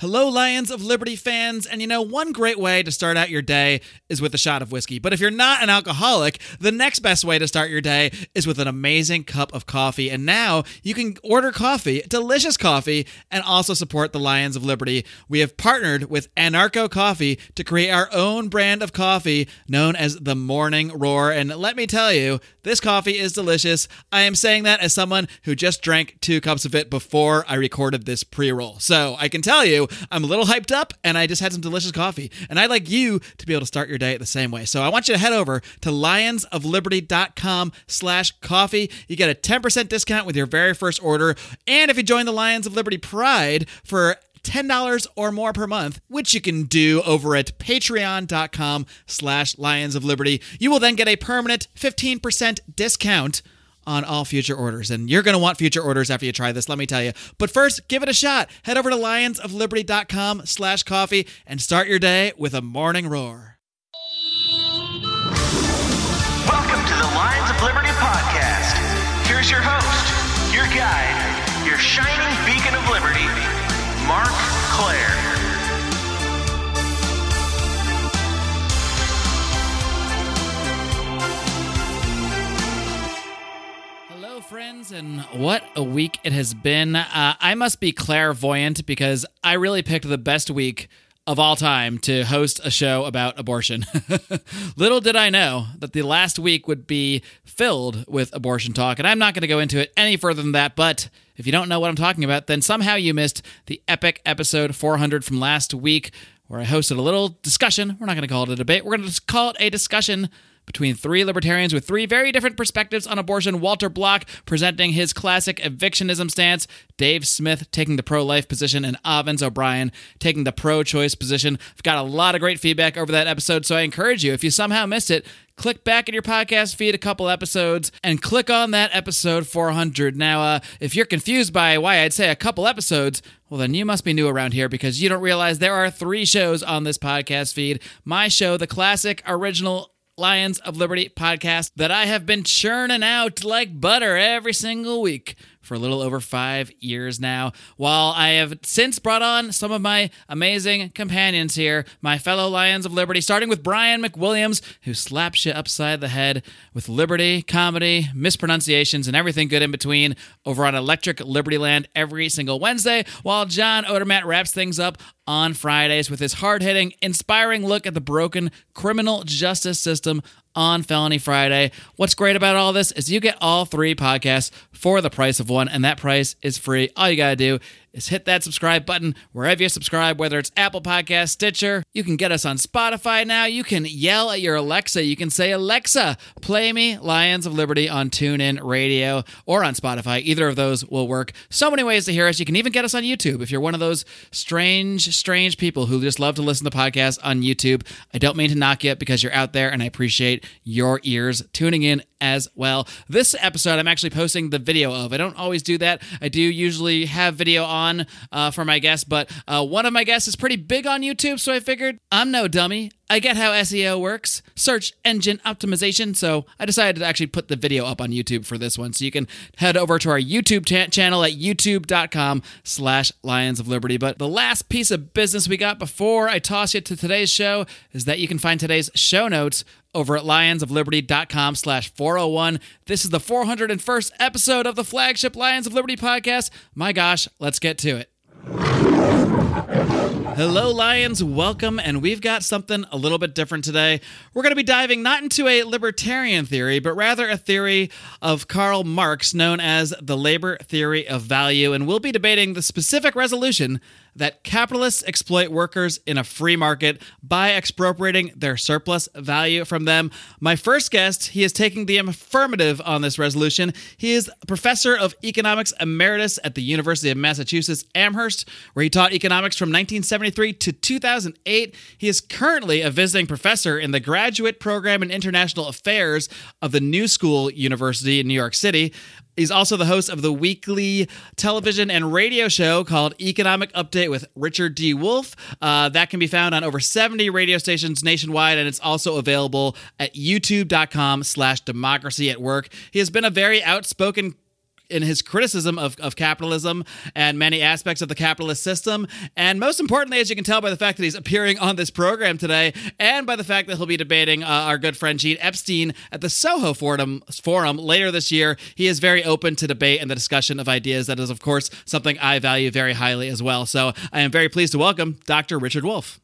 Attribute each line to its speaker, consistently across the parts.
Speaker 1: Hello, Lions of Liberty fans. And you know, one great way to start out your day is with a shot of whiskey. But if you're not an alcoholic, the next best way to start your day is with an amazing cup of coffee. And now you can order coffee, delicious coffee, and also support the Lions of Liberty. We have partnered with Anarcho Coffee to create our own brand of coffee known as the Morning Roar. And let me tell you, this coffee is delicious. I am saying that as someone who just drank two cups of it before I recorded this pre roll. So I can tell you, I'm a little hyped up and I just had some delicious coffee. And I'd like you to be able to start your day the same way. So I want you to head over to lionsofliberty.com slash coffee. You get a 10% discount with your very first order. And if you join the Lions of Liberty Pride for $10 or more per month, which you can do over at patreon.com slash lions of liberty. You will then get a permanent 15% discount on all future orders. And you're going to want future orders after you try this, let me tell you. But first, give it a shot. Head over to lionsofliberty.com slash coffee and start your day with a morning roar.
Speaker 2: Welcome to the Lions of Liberty podcast. Here's your host, your guide, your shining beacon of liberty, Mark
Speaker 1: friends, and what a week it has been. Uh, I must be clairvoyant because I really picked the best week of all time to host a show about abortion. Little did I know that the last week would be filled with abortion talk, and I'm not going to go into it any further than that, but if you don't know what I'm talking about, then somehow you missed the epic episode 400 from last week where I hosted a little discussion. We're not going to call it a debate, we're going to call it a discussion between three libertarians with three very different perspectives on abortion. Walter Block presenting his classic evictionism stance, Dave Smith taking the pro life position, and Avens O'Brien taking the pro choice position. I've got a lot of great feedback over that episode, so I encourage you, if you somehow missed it, click back in your podcast feed a couple episodes and click on that episode 400. Now, uh, if you're confused by why I'd say a couple episodes, well, then you must be new around here because you don't realize there are three shows on this podcast feed. My show, the classic original Lions of Liberty podcast that I have been churning out like butter every single week for a little over five years now. While I have since brought on some of my amazing companions here, my fellow Lions of Liberty, starting with Brian McWilliams, who slaps you upside the head with liberty, comedy, mispronunciations, and everything good in between over on Electric Liberty Land every single Wednesday, while John Odermatt wraps things up on Fridays with his hard hitting, inspiring look at the broken criminal justice system on Felony Friday. What's great about all this is you get all three podcasts for the price of one, and that price is free. All you got to do is hit that subscribe button wherever you subscribe, whether it's Apple Podcast, Stitcher. You can get us on Spotify now. You can yell at your Alexa. You can say, Alexa, play me Lions of Liberty on TuneIn Radio or on Spotify. Either of those will work. So many ways to hear us. You can even get us on YouTube if you're one of those strange, strange people who just love to listen to podcasts on YouTube. I don't mean to knock you because you're out there and I appreciate your ears tuning in as well. This episode, I'm actually posting the video of. I don't always do that. I do usually have video on uh, for my guests, but uh, one of my guests is pretty big on YouTube, so I figured I'm no dummy. I get how SEO works, search engine optimization, so I decided to actually put the video up on YouTube for this one. So you can head over to our YouTube channel at youtube.com slash Lions of Liberty. But the last piece of business we got before I toss you to today's show is that you can find today's show notes over at lionsofliberty.com slash 401. This is the 401st episode of the flagship Lions of Liberty podcast. My gosh, let's get to it. Hello, Lions. Welcome. And we've got something a little bit different today. We're going to be diving not into a libertarian theory, but rather a theory of Karl Marx known as the labor theory of value. And we'll be debating the specific resolution that capitalists exploit workers in a free market by expropriating their surplus value from them. My first guest, he is taking the affirmative on this resolution. He is professor of economics emeritus at the University of Massachusetts Amherst, where he taught economics from 1973 to 2008. He is currently a visiting professor in the graduate program in international affairs of the New School University in New York City. He's also the host of the weekly television and radio show called Economic Update with Richard D. Wolff. Uh, that can be found on over 70 radio stations nationwide, and it's also available at youtube.com slash democracy at work. He has been a very outspoken in his criticism of, of capitalism and many aspects of the capitalist system. And most importantly, as you can tell by the fact that he's appearing on this program today, and by the fact that he'll be debating uh, our good friend Gene Epstein at the Soho Forum, Forum later this year, he is very open to debate and the discussion of ideas. That is, of course, something I value very highly as well. So I am very pleased to welcome Dr. Richard Wolff.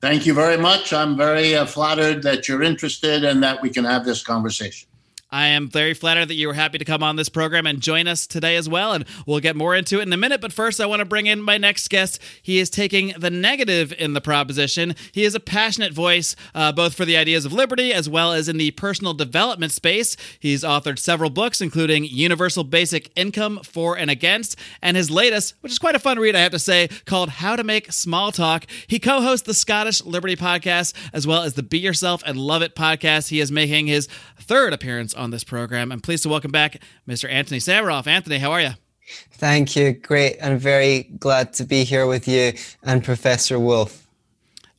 Speaker 3: Thank you very much. I'm very uh, flattered that you're interested and that we can have this conversation.
Speaker 1: I am very flattered that you were happy to come on this program and join us today as well. And we'll get more into it in a minute. But first, I want to bring in my next guest. He is taking the negative in the proposition. He is a passionate voice, uh, both for the ideas of liberty as well as in the personal development space. He's authored several books, including Universal Basic Income for and Against, and his latest, which is quite a fun read, I have to say, called How to Make Small Talk. He co hosts the Scottish Liberty podcast as well as the Be Yourself and Love It podcast. He is making his third appearance on this program. I'm pleased to welcome back Mr. Anthony Sammeroff. Anthony, how are you?
Speaker 4: Thank you. Great. I'm very glad to be here with you and Professor Wolff.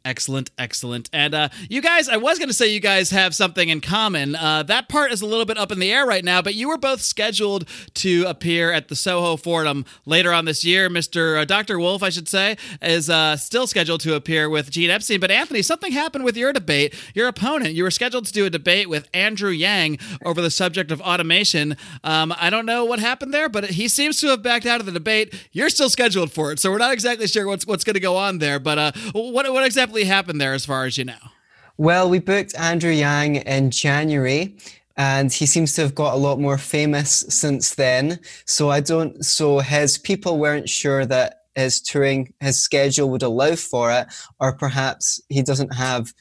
Speaker 1: Excellent, excellent. And uh, you guys, I was going to say you guys have something in common. Uh, that part is a little bit up in the air right now, but you were both scheduled to appear at the Soho Forum later on this year. Mr. Uh, Dr. Wolff, I should say, is uh, still scheduled to appear with Gene Epstein. But Anthony, something happened with your debate. Your opponent, you were scheduled to do a debate with Andrew Yang over the subject of automation. Um, I don't know what happened there, but he seems to have backed out of the debate. You're still scheduled for it, so we're not exactly sure what's what's going to go on there. But uh, what what exactly? Happened there as far as you know?
Speaker 4: Well, we booked Andrew Yang in January and he seems to have got a lot more famous since then. So I don't so his people weren't sure that his touring his schedule would allow for it or perhaps he doesn't have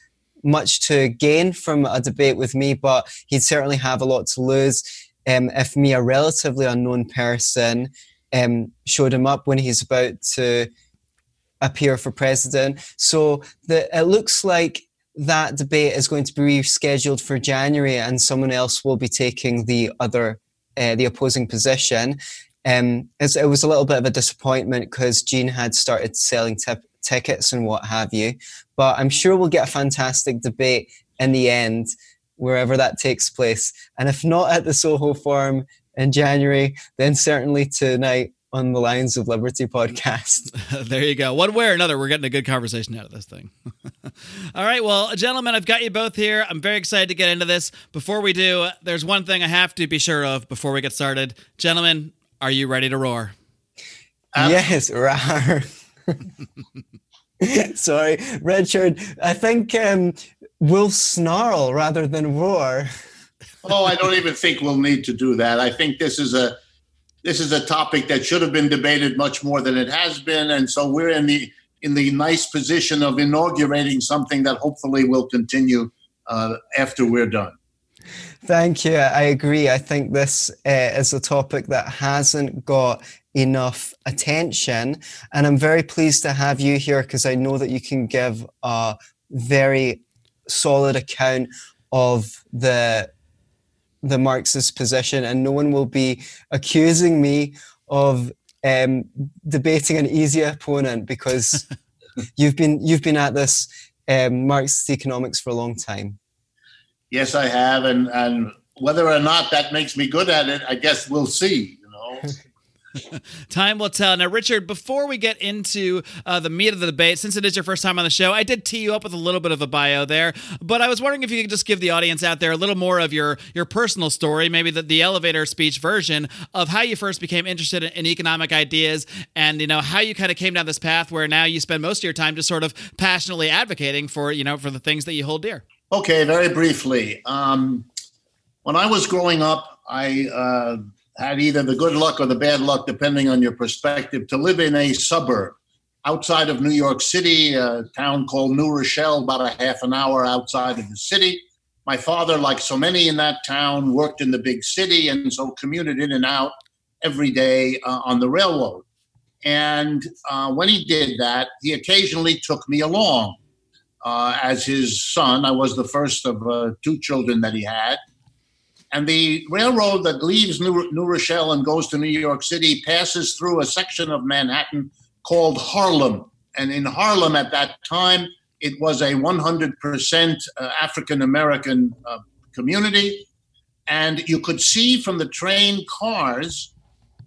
Speaker 4: much to gain from a debate with me, but he'd certainly have a lot to lose um, if me, a relatively unknown person, um, showed him up when he's about to appear for president. So the, it looks like that debate is going to be rescheduled for January, and someone else will be taking the other, uh, the opposing position. Um, it was a little bit of a disappointment because Gene had started selling t- tickets and what have you. But I'm sure we'll get a fantastic debate in the end, wherever that takes place. And if not at the Soho Forum in January, then certainly tonight on the Lions of Liberty podcast.
Speaker 1: there you go. One way or another, we're getting a good conversation out of this thing. All right. Well, gentlemen, I've got you both here. I'm very excited to get into this. Before we do, there's one thing I have to be sure of before we get started. Gentlemen, are you ready to roar?
Speaker 4: Um, yes, roar. Sorry, Richard. I think um, we'll snarl rather than roar.
Speaker 3: oh, I don't even think we'll need to do that. I think this is a this is a topic that should have been debated much more than it has been, and so we're in the in the nice position of inaugurating something that hopefully will continue uh, after we're done.
Speaker 4: Thank you. I agree. I think this uh, is a topic that hasn't got enough attention, and I'm very pleased to have you here because I know that you can give a very solid account of the the Marxist position, and no one will be accusing me of um, debating an easy opponent because you've been you've been at this um, Marxist economics for a long time.
Speaker 3: Yes, I have, and and whether or not that makes me good at it, I guess we'll see. You know.
Speaker 1: Time will tell. Now, Richard, before we get into uh, the meat of the debate, since it is your first time on the show, I did tee you up with a little bit of a bio there, but I was wondering if you could just give the audience out there a little more of your your personal story, maybe the, the elevator speech version of how you first became interested in, in economic ideas, and you know how you kind of came down this path where now you spend most of your time just sort of passionately advocating for you know for the things that you hold dear.
Speaker 3: Okay, very briefly. Um, when I was growing up, I uh, had either the good luck or the bad luck, depending on your perspective, to live in a suburb outside of New York City, a town called New Rochelle, about a half an hour outside of the city. My father, like so many in that town, worked in the big city and so commuted in and out every day uh, on the railroad. And uh, when he did that, he occasionally took me along uh, as his son. I was the first of uh, two children that he had. And the railroad that leaves New, New Rochelle and goes to New York City passes through a section of Manhattan called Harlem. And in Harlem at that time, it was a 100% uh, African American uh, community. And you could see from the train cars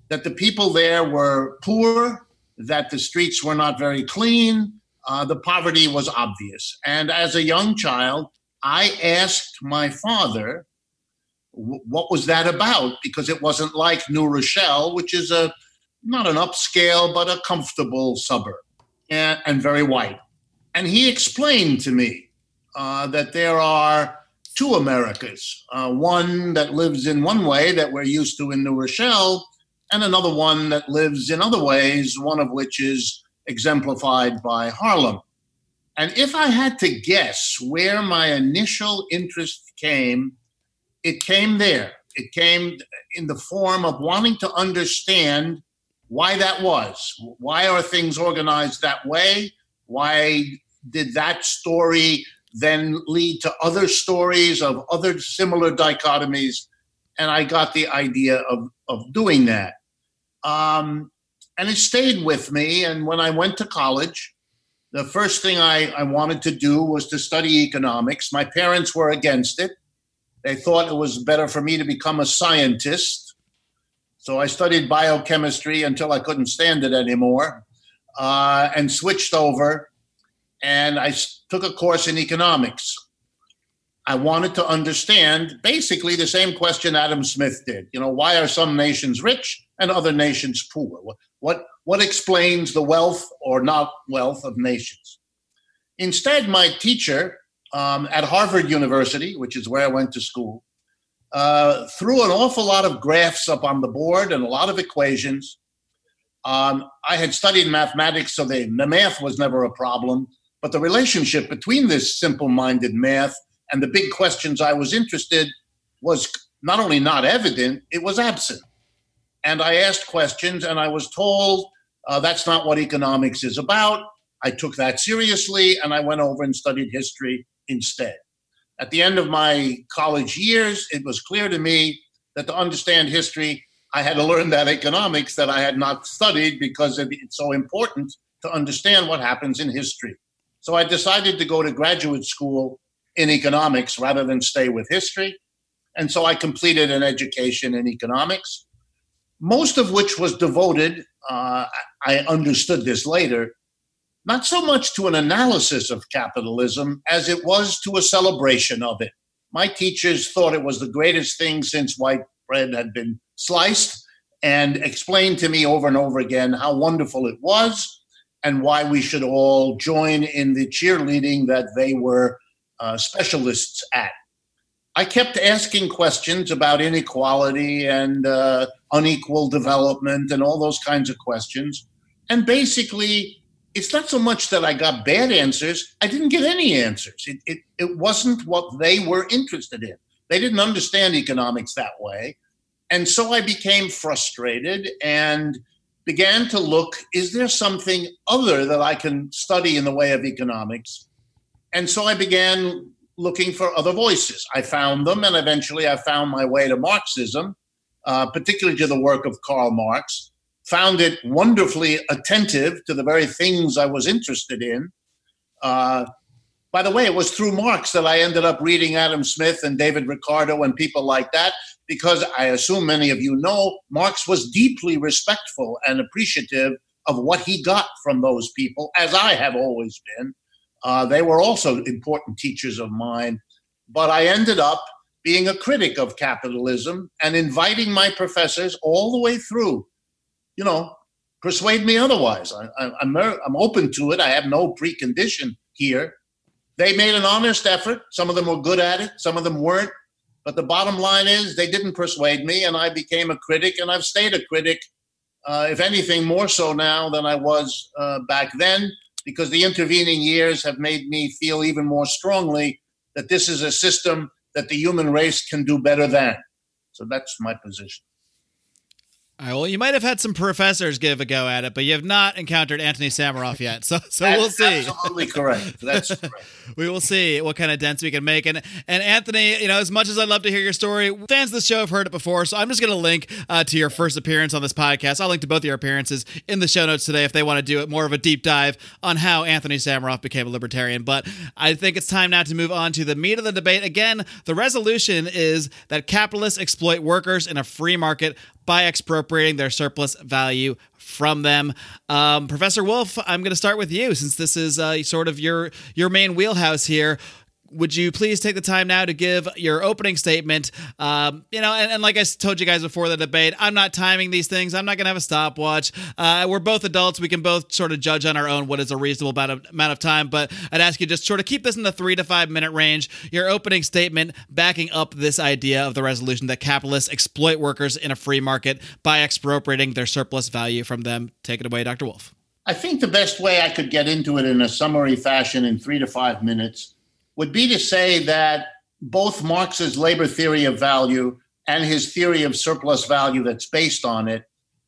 Speaker 3: that the people there were poor, that the streets were not very clean, uh, the poverty was obvious. And as a young child, I asked my father, what was that about? Because it wasn't like New Rochelle, which is a not an upscale, but a comfortable suburb and, and very white. And he explained to me uh, that there are two Americas uh, one that lives in one way that we're used to in New Rochelle, and another one that lives in other ways, one of which is exemplified by Harlem. And if I had to guess where my initial interest came, it came there. It came in the form of wanting to understand why that was. Why are things organized that way? Why did that story then lead to other stories of other similar dichotomies? And I got the idea of, of doing that. Um, and it stayed with me. And when I went to college, the first thing I, I wanted to do was to study economics. My parents were against it. They thought it was better for me to become a scientist. So I studied biochemistry until I couldn't stand it anymore uh, and switched over. And I took a course in economics. I wanted to understand basically the same question Adam Smith did. You know, why are some nations rich and other nations poor? What, what explains the wealth or not wealth of nations? Instead, my teacher um, at Harvard University, which is where I went to school, uh, threw an awful lot of graphs up on the board and a lot of equations. Um, I had studied mathematics, so the, the math was never a problem. But the relationship between this simple minded math and the big questions I was interested was not only not evident, it was absent and I asked questions, and I was told uh, that's not what economics is about. I took that seriously, and I went over and studied history instead. At the end of my college years, it was clear to me that to understand history, I had to learn that economics that I had not studied because it's so important to understand what happens in history. So I decided to go to graduate school in economics rather than stay with history. And so I completed an education in economics most of which was devoted, uh, I understood this later, not so much to an analysis of capitalism as it was to a celebration of it. My teachers thought it was the greatest thing since white bread had been sliced and explained to me over and over again how wonderful it was and why we should all join in the cheerleading that they were uh, specialists at. I kept asking questions about inequality and uh, unequal development and all those kinds of questions. And basically, it's not so much that I got bad answers, I didn't get any answers. It, it, it wasn't what they were interested in. They didn't understand economics that way. And so I became frustrated and began to look is there something other that I can study in the way of economics? And so I began looking for other voices. I found them, and eventually I found my way to Marxism, uh, particularly to the work of Karl Marx. Found it wonderfully attentive to the very things I was interested in. Uh, by the way, it was through Marx that I ended up reading Adam Smith and David Ricardo and people like that, because I assume many of you know Marx was deeply respectful and appreciative of what he got from those people, as I have always been. Uh, they were also important teachers of mine, but I ended up being a critic of capitalism and inviting my professors all the way through, you know, persuade me otherwise. I, am I'm, I'm open to it. I have no precondition here. They made an honest effort. Some of them were good at it, some of them weren't. But the bottom line is they didn't persuade me, and I became a critic, and I've stayed a critic, uh, if anything, more so now than I was uh, back then because the intervening years have made me feel even more strongly that this is a system that the human race can do better than. So that's my position.
Speaker 1: All right, well, you might have had some professors give a go at it, but you have not encountered Anthony Sammeroff yet. So, so we'll see.
Speaker 3: Absolutely correct. That's correct.
Speaker 1: we will see what kind of dents we can make. And and Anthony, you know, as much as I'd love to hear your story, fans of the show have heard it before. So I'm just going to link uh, to your first appearance on this podcast. I'll link to both your appearances in the show notes today if they want to do it more of a deep dive on how Anthony Sammeroff became a libertarian. But I think it's time now to move on to the meat of the debate. Again, the resolution is that capitalists exploit workers in a free market by expropriating their surplus value from them. Um, Professor Wolff, I'm going to start with you since this is uh, sort of your your main wheelhouse here would you please take the time now to give your opening statement? Um, you know, and, and, like I told you guys before the debate, I'm not timing these things. I'm not going to have a stopwatch. Uh, we're both adults. We can both sort of judge on our own what is a reasonable amount of, amount of time. But I'd ask you just sort of keep this in the three to five minute range. Your opening statement backing up this idea of the resolution that capitalists exploit workers in a free market by expropriating their surplus value from them. Take it away, Dr. Wolff.
Speaker 3: I think the best way I could get into it in a summary fashion in three to five minutes would be to say that both Marx's labor theory of value and his theory of surplus value that's based on it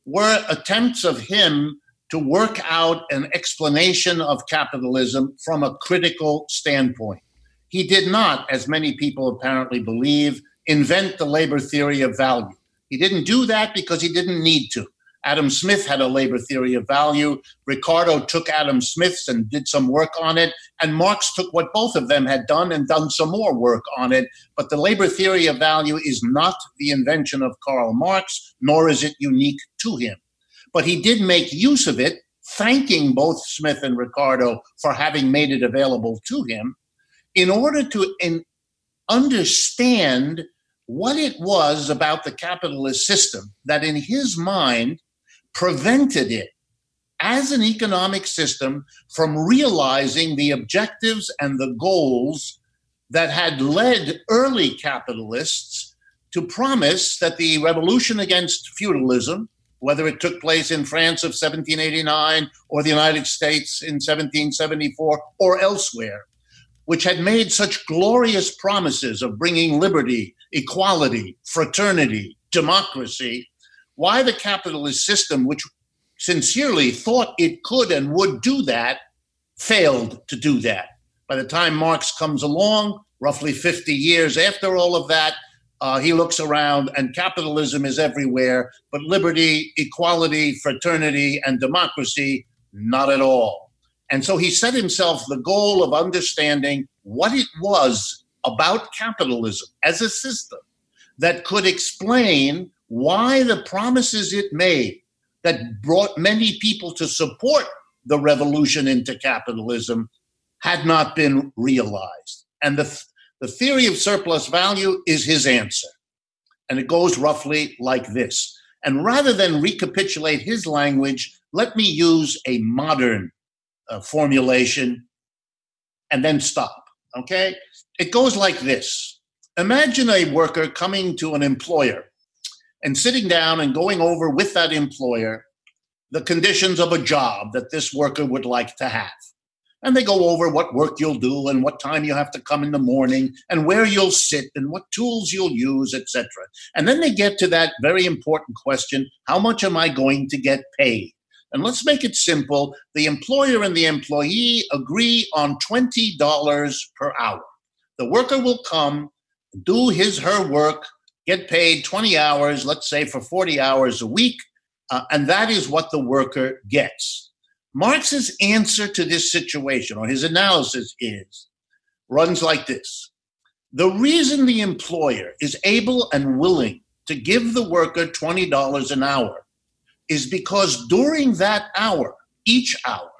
Speaker 3: were attempts of him to work out an explanation of capitalism from a critical standpoint. He did not, as many people apparently believe, invent the labor theory of value. He didn't do that because he didn't need to. Adam Smith had a labor theory of value. Ricardo took Adam Smith's and did some work on it. And Marx took what both of them had done and done some more work on it. But the labor theory of value is not the invention of Karl Marx, nor is it unique to him. But he did make use of it, thanking both Smith and Ricardo for having made it available to him in order to in, understand what it was about the capitalist system that, in his mind, prevented it as an economic system from realizing the objectives and the goals that had led early capitalists to promise that the revolution against feudalism, whether it took place in France of 1789 or the United States in 1774 or elsewhere, which had made such glorious promises of bringing liberty, equality, fraternity, democracy, why the capitalist system, which sincerely thought it could and would do that, failed to do that. By the time Marx comes along, roughly 50 years after all of that, uh, he looks around and capitalism is everywhere, but liberty, equality, fraternity, and democracy, not at all. And so he set himself the goal of understanding what it was about capitalism as a system that could explain why the promises it made that brought many people to support the revolution into capitalism had not been realized. And the, the theory of surplus value is his answer. And it goes roughly like this. And rather than recapitulate his language, let me use a modern uh, formulation and then stop. Okay? It goes like this Imagine a worker coming to an employer and sitting down and going over with that employer the conditions of a job that this worker would like to have. And they go over what work you'll do and what time you have to come in the morning and where you'll sit and what tools you'll use, etc. And then they get to that very important question how much am I going to get paid? And let's make it simple the employer and the employee agree on $20 per hour. The worker will come, do his, her work, get paid 20 hours, let's say for 40 hours a week, uh, and that is what the worker gets. Marx's answer to this situation, or his analysis, is runs like this The reason the employer is able and willing to give the worker $20 an hour is because during that hour, each hour,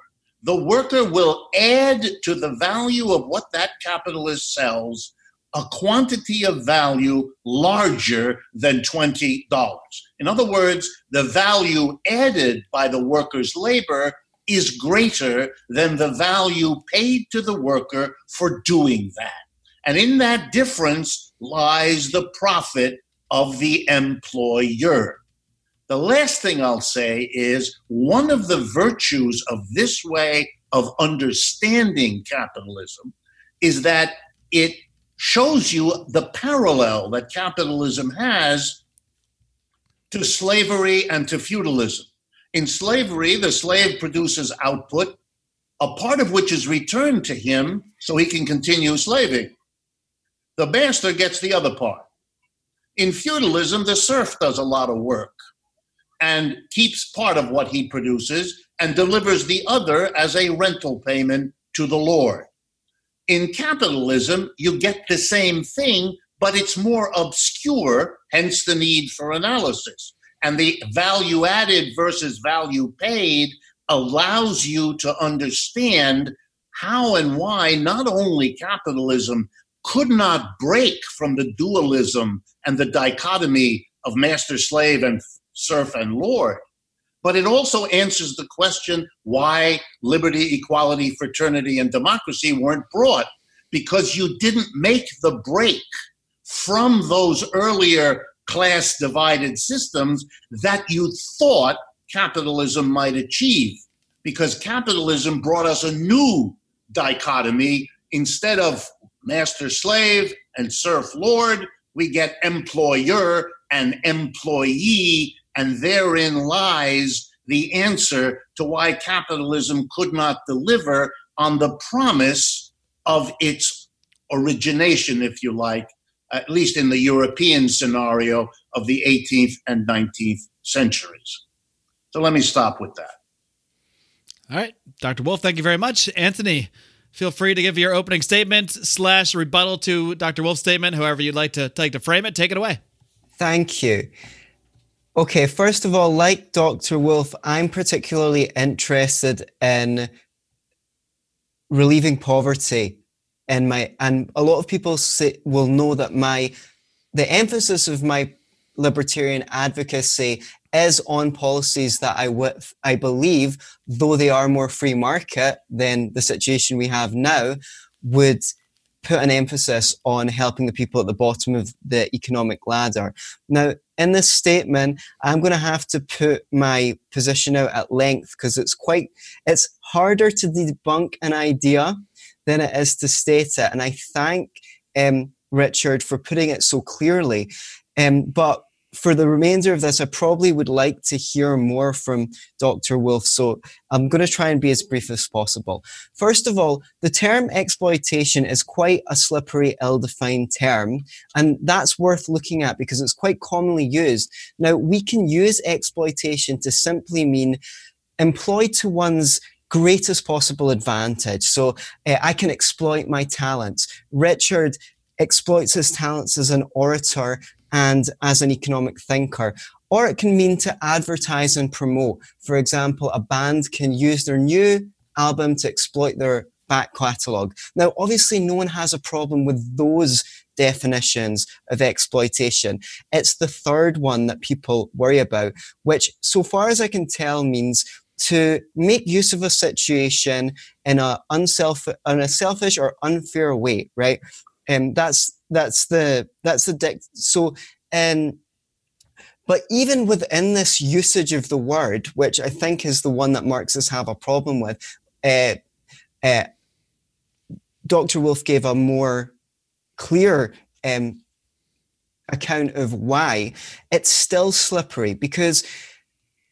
Speaker 3: the worker will add to the value of what that capitalist sells a quantity of value larger than $20. In other words, the value added by the worker's labor is greater than the value paid to the worker for doing that. And in that difference lies the profit of the employer. The last thing I'll say is one of the virtues of this way of understanding capitalism is that it shows you the parallel that capitalism has to slavery and to feudalism. In slavery, the slave produces output, a part of which is returned to him so he can continue slaving. The master gets the other part. In feudalism, the serf does a lot of work and keeps part of what he produces and delivers the other as a rental payment to the Lord. In capitalism, you get the same thing, but it's more obscure, hence the need for analysis. And the value added versus value paid allows you to understand how and why not only capitalism could not break from the dualism and the dichotomy of master slave and serf and lord, but it also answers the question why liberty, equality, fraternity, and democracy weren't brought because you didn't make the break from those earlier class divided systems that you thought capitalism might achieve. Because capitalism brought us a new dichotomy. Instead of master slave and serf lord, we get employer and employee, and therein lies the answer to why capitalism could not deliver on the promise of its origination, if you like, at least in the European scenario of the 18th and 19th centuries. So let me stop with that.
Speaker 1: All right, Dr. Wolff, thank you very much. Anthony, feel free to give your opening statement slash rebuttal to Dr. Wolff's statement, however you'd like to take to frame it. Take it away.
Speaker 4: Thank you. Okay, first of all, like Dr. Wolff, I'm particularly interested in relieving poverty and my and a lot of people say, will know that my the emphasis of my libertarian advocacy is on policies that I w- I believe, though they are more free market than the situation we have now, would put an emphasis on helping the people at the bottom of the economic ladder. Now, in this statement, I'm going to have to put my position out at length because it's quite, it's harder to debunk an idea than it is to state it. And I thank um, Richard for putting it so clearly. Um, but for the remainder of this, I probably would like to hear more from Dr. Wolff. So I'm going to try and be as brief as possible. First of all, the term exploitation is quite a slippery, ill defined term. And that's worth looking at because it's quite commonly used. Now, we can use exploitation to simply mean employed to one's greatest possible advantage. So uh, I can exploit my talents. Richard exploits his talents as an orator and as an economic thinker. Or it can mean to advertise and promote. For example, a band can use their new album to exploit their back catalogue. Now, obviously, no one has a problem with those definitions of exploitation. It's the third one that people worry about, which, so far as I can tell, means to make use of a situation in a unself in a selfish or unfair way, right? And that's that's the that's the dic- so and but even within this usage of the word, which I think is the one that Marxists have a problem with, uh, uh, Dr. Wolff gave a more clear um, account of why it's still slippery because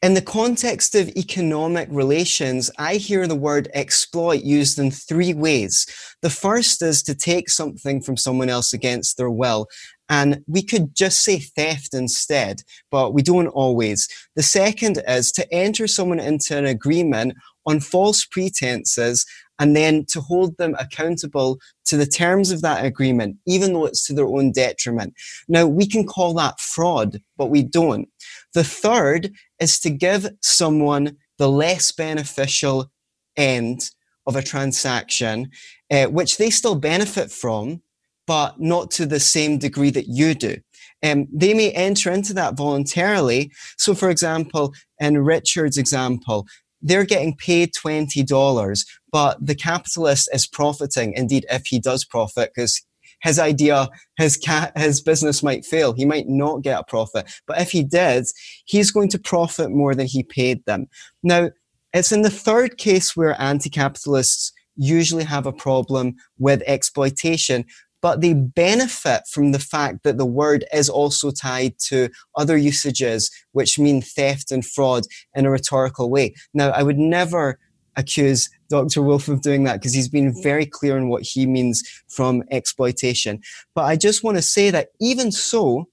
Speaker 4: in the context of economic relations, I hear the word exploit used in three ways. The first is to take something from someone else against their will. And we could just say theft instead, but we don't always. The second is to enter someone into an agreement on false pretenses and then to hold them accountable to the terms of that agreement, even though it's to their own detriment. Now, we can call that fraud, but we don't. The third is to give someone the less beneficial end of a transaction, uh, which they still benefit from, but not to the same degree that you do. Um, they may enter into that voluntarily. So, for example, in Richard's example, they're getting paid $20, but the capitalist is profiting. Indeed, if he does profit, because his idea, his cat, his business might fail. He might not get a profit. But if he did, he's going to profit more than he paid them. Now, it's in the third case where anti-capitalists usually have a problem with exploitation, but they benefit from the fact that the word is also tied to other usages, which mean theft and fraud in a rhetorical way. Now, I would never accuse Dr. Wolff of doing that because he's been very clear on what he means from exploitation. But I just want to say that even so,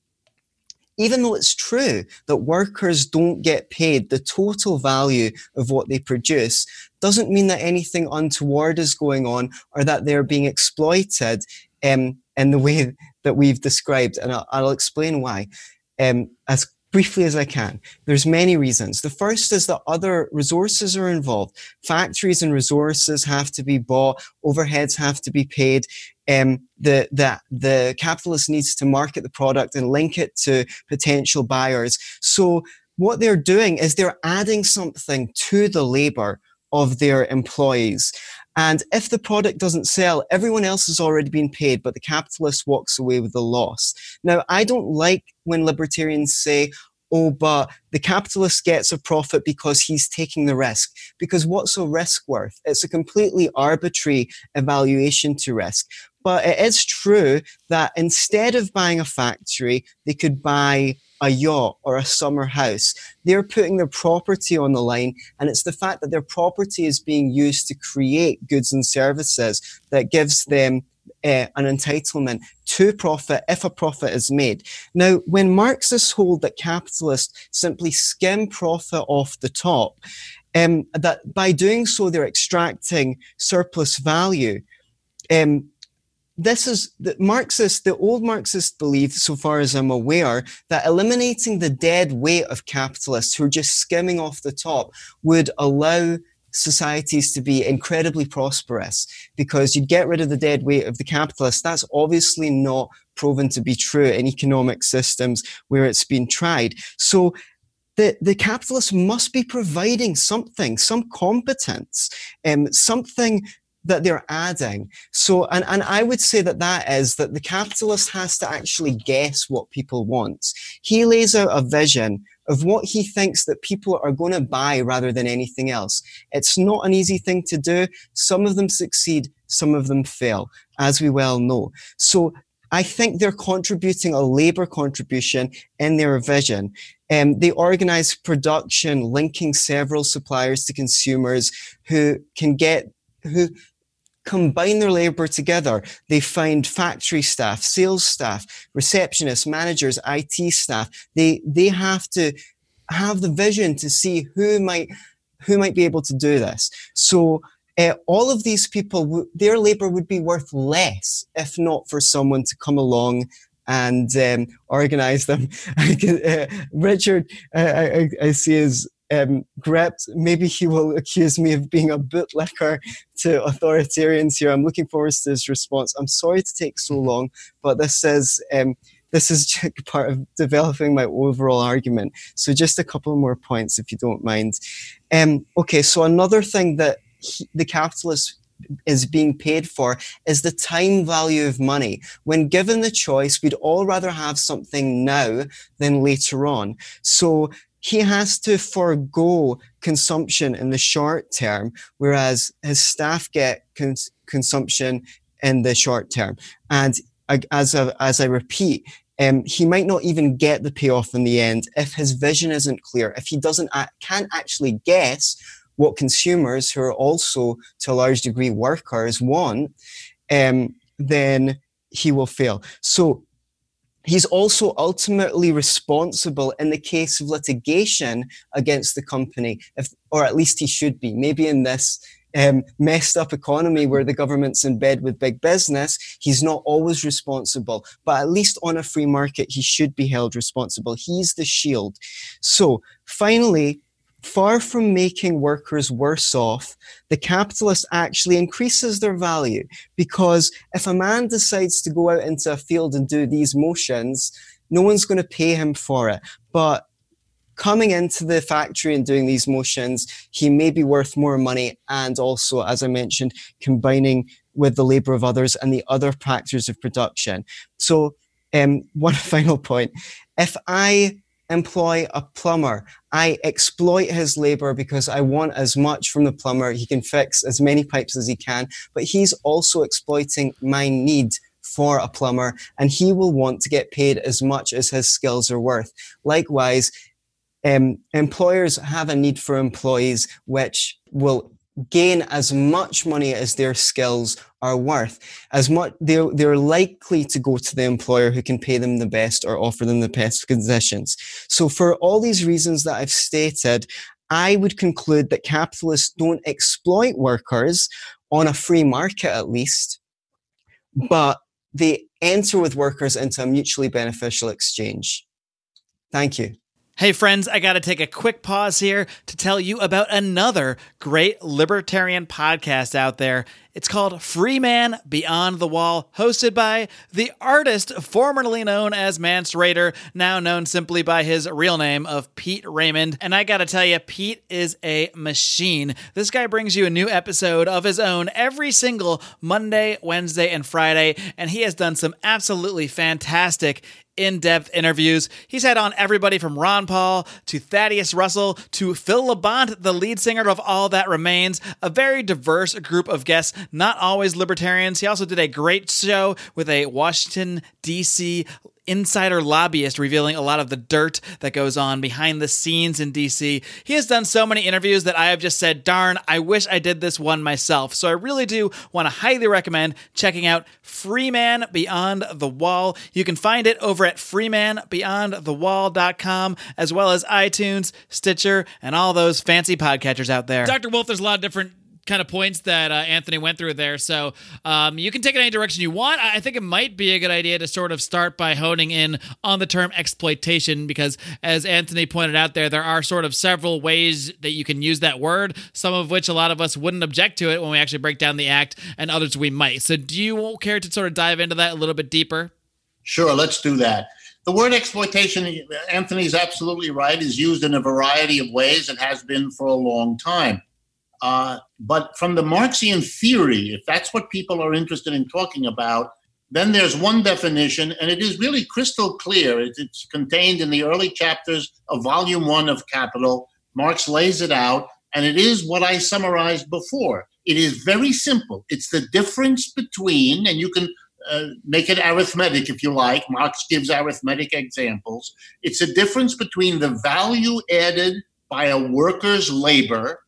Speaker 4: even though it's true that workers don't get paid the total value of what they produce, doesn't mean that anything untoward is going on or that they're being exploited um, in the way that we've described. And I'll, I'll explain why. Um, as briefly as I can. There's many reasons. The first is that other resources are involved. Factories and resources have to be bought, overheads have to be paid. Um, the, the, the capitalist needs to market the product and link it to potential buyers. So what they're doing is they're adding something to the labor of their employees. And if the product doesn't sell, everyone else has already been paid, but the capitalist walks away with the loss. Now, I don't like when libertarians say, oh, but the capitalist gets a profit because he's taking the risk. Because what's a risk worth? It's a completely arbitrary evaluation to risk. But it is true that instead of buying a factory, they could buy a yacht or a summer house. They're putting their property on the line, and it's the fact that their property is being used to create goods and services that gives them uh, an entitlement to profit if a profit is made. Now, when Marxists hold that capitalists simply skim profit off the top, um, that by doing so they're extracting surplus value, um, this is the Marxist, the old Marxist believe, so far as I'm aware, that eliminating the dead weight of capitalists who are just skimming off the top would allow societies to be incredibly prosperous because you'd get rid of the dead weight of the capitalists. That's obviously not proven to be true in economic systems where it's been tried. So the, the capitalists must be providing something, some competence, um, something that they're adding. So, and, and I would say that that is that the capitalist has to actually guess what people want. He lays out a vision of what he thinks that people are going to buy rather than anything else. It's not an easy thing to do. Some of them succeed, some of them fail, as we well know. So I think they're contributing a labor contribution in their vision. Um, they organize production, linking several suppliers to consumers who can get who combine their labor together. They find factory staff, sales staff, receptionists, managers, IT staff. They, they have to have the vision to see who might, who might be able to do this. So uh, all of these people, their labor would be worth less if not for someone to come along and um, organize them. uh, Richard, uh, I, I, see is um. Maybe he will accuse me of being a bootlicker to authoritarians here. I'm looking forward to his response. I'm sorry to take so long, but this is um, this is part of developing my overall argument. So just a couple more points, if you don't mind. Um, okay, so another thing that he, the capitalist is being paid for is the time value of money. When given the choice, we'd all rather have something now than later on. So he has to forego consumption in the short term, whereas his staff get cons- consumption in the short term. And as I, as I repeat, um, he might not even get the payoff in the end if his vision isn't clear, if he doesn't can't actually guess what consumers who are also to a large degree workers want, um, then he will fail. So He's also ultimately responsible in the case of litigation against the company, if, or at least he should be. Maybe in this um, messed up economy where the government's in bed with big business, he's not always responsible. But at least on a free market, he should be held responsible. He's the shield. So finally, Far from making workers worse off, the capitalist actually increases their value because if a man decides to go out into a field and do these motions, no one's going to pay him for it. But coming into the factory and doing these motions, he may be worth more money. And also, as I mentioned, combining with the labor of others and the other factors of production. So, um, one final point. If I employ a plumber. I exploit his labor because I want as much from the plumber. He can fix as many pipes as he can, but he's also exploiting my need for a plumber and he will want to get paid as much as his skills are worth. Likewise, um, employers have a need for employees which will gain as much money as their skills are worth. As much they're, they're likely to go to the employer who can pay them the best or offer them the best conditions. So for all these reasons that I've stated, I would conclude that capitalists don't exploit workers on a free market at least, but they enter with workers into a mutually beneficial exchange. Thank you.
Speaker 1: Hey, friends, I got to take a quick pause here to tell you about another great libertarian podcast out there. It's called Free Man Beyond the Wall, hosted by the artist formerly known as Mance Rayder, now known simply by his real name of Pete Raymond. And I gotta tell you, Pete is a machine. This guy brings you a new episode of his own every single Monday, Wednesday, and Friday, and he has done some absolutely fantastic in depth interviews. He's had on everybody from Ron Paul to Thaddeus Russell to Phil Labonte, the lead singer of All That Remains. A very diverse group of guests, not always libertarians. He also did a great show with a Washington, D.C insider lobbyist revealing a lot of the dirt that goes on behind the scenes in DC. He has done so many interviews that I have just said, darn, I wish I did this one myself. So I really do want to highly recommend checking out Freeman Beyond the Wall. You can find it over at freemanbeyondthewall.com as well as iTunes, Stitcher, and all those fancy podcatchers out there. Dr. Wolff, there's a lot of different kind of points that uh, Anthony went through there. So um, you can take it any direction you want. I think it might be a good idea to sort of start by honing in on the term exploitation because, as Anthony pointed out there, there are sort of several ways that you can use that word, some of which a lot of us wouldn't object to it when we actually break down the act, and others we might. So do you care to sort of dive into that a little bit deeper?
Speaker 3: Sure, let's do that. The word exploitation, Anthony's absolutely right, is used in a variety of ways and has been for a long time. Uh, but from the Marxian theory, if that's what people are interested in talking about, then there's one definition, and it is really crystal clear. It's contained in the early chapters of Volume One of Capital. Marx lays it out, and it is what I summarized before. It is very simple. It's the difference between, and you can uh, make it arithmetic if you like. Marx gives arithmetic examples. It's a difference between the value added by a worker's labor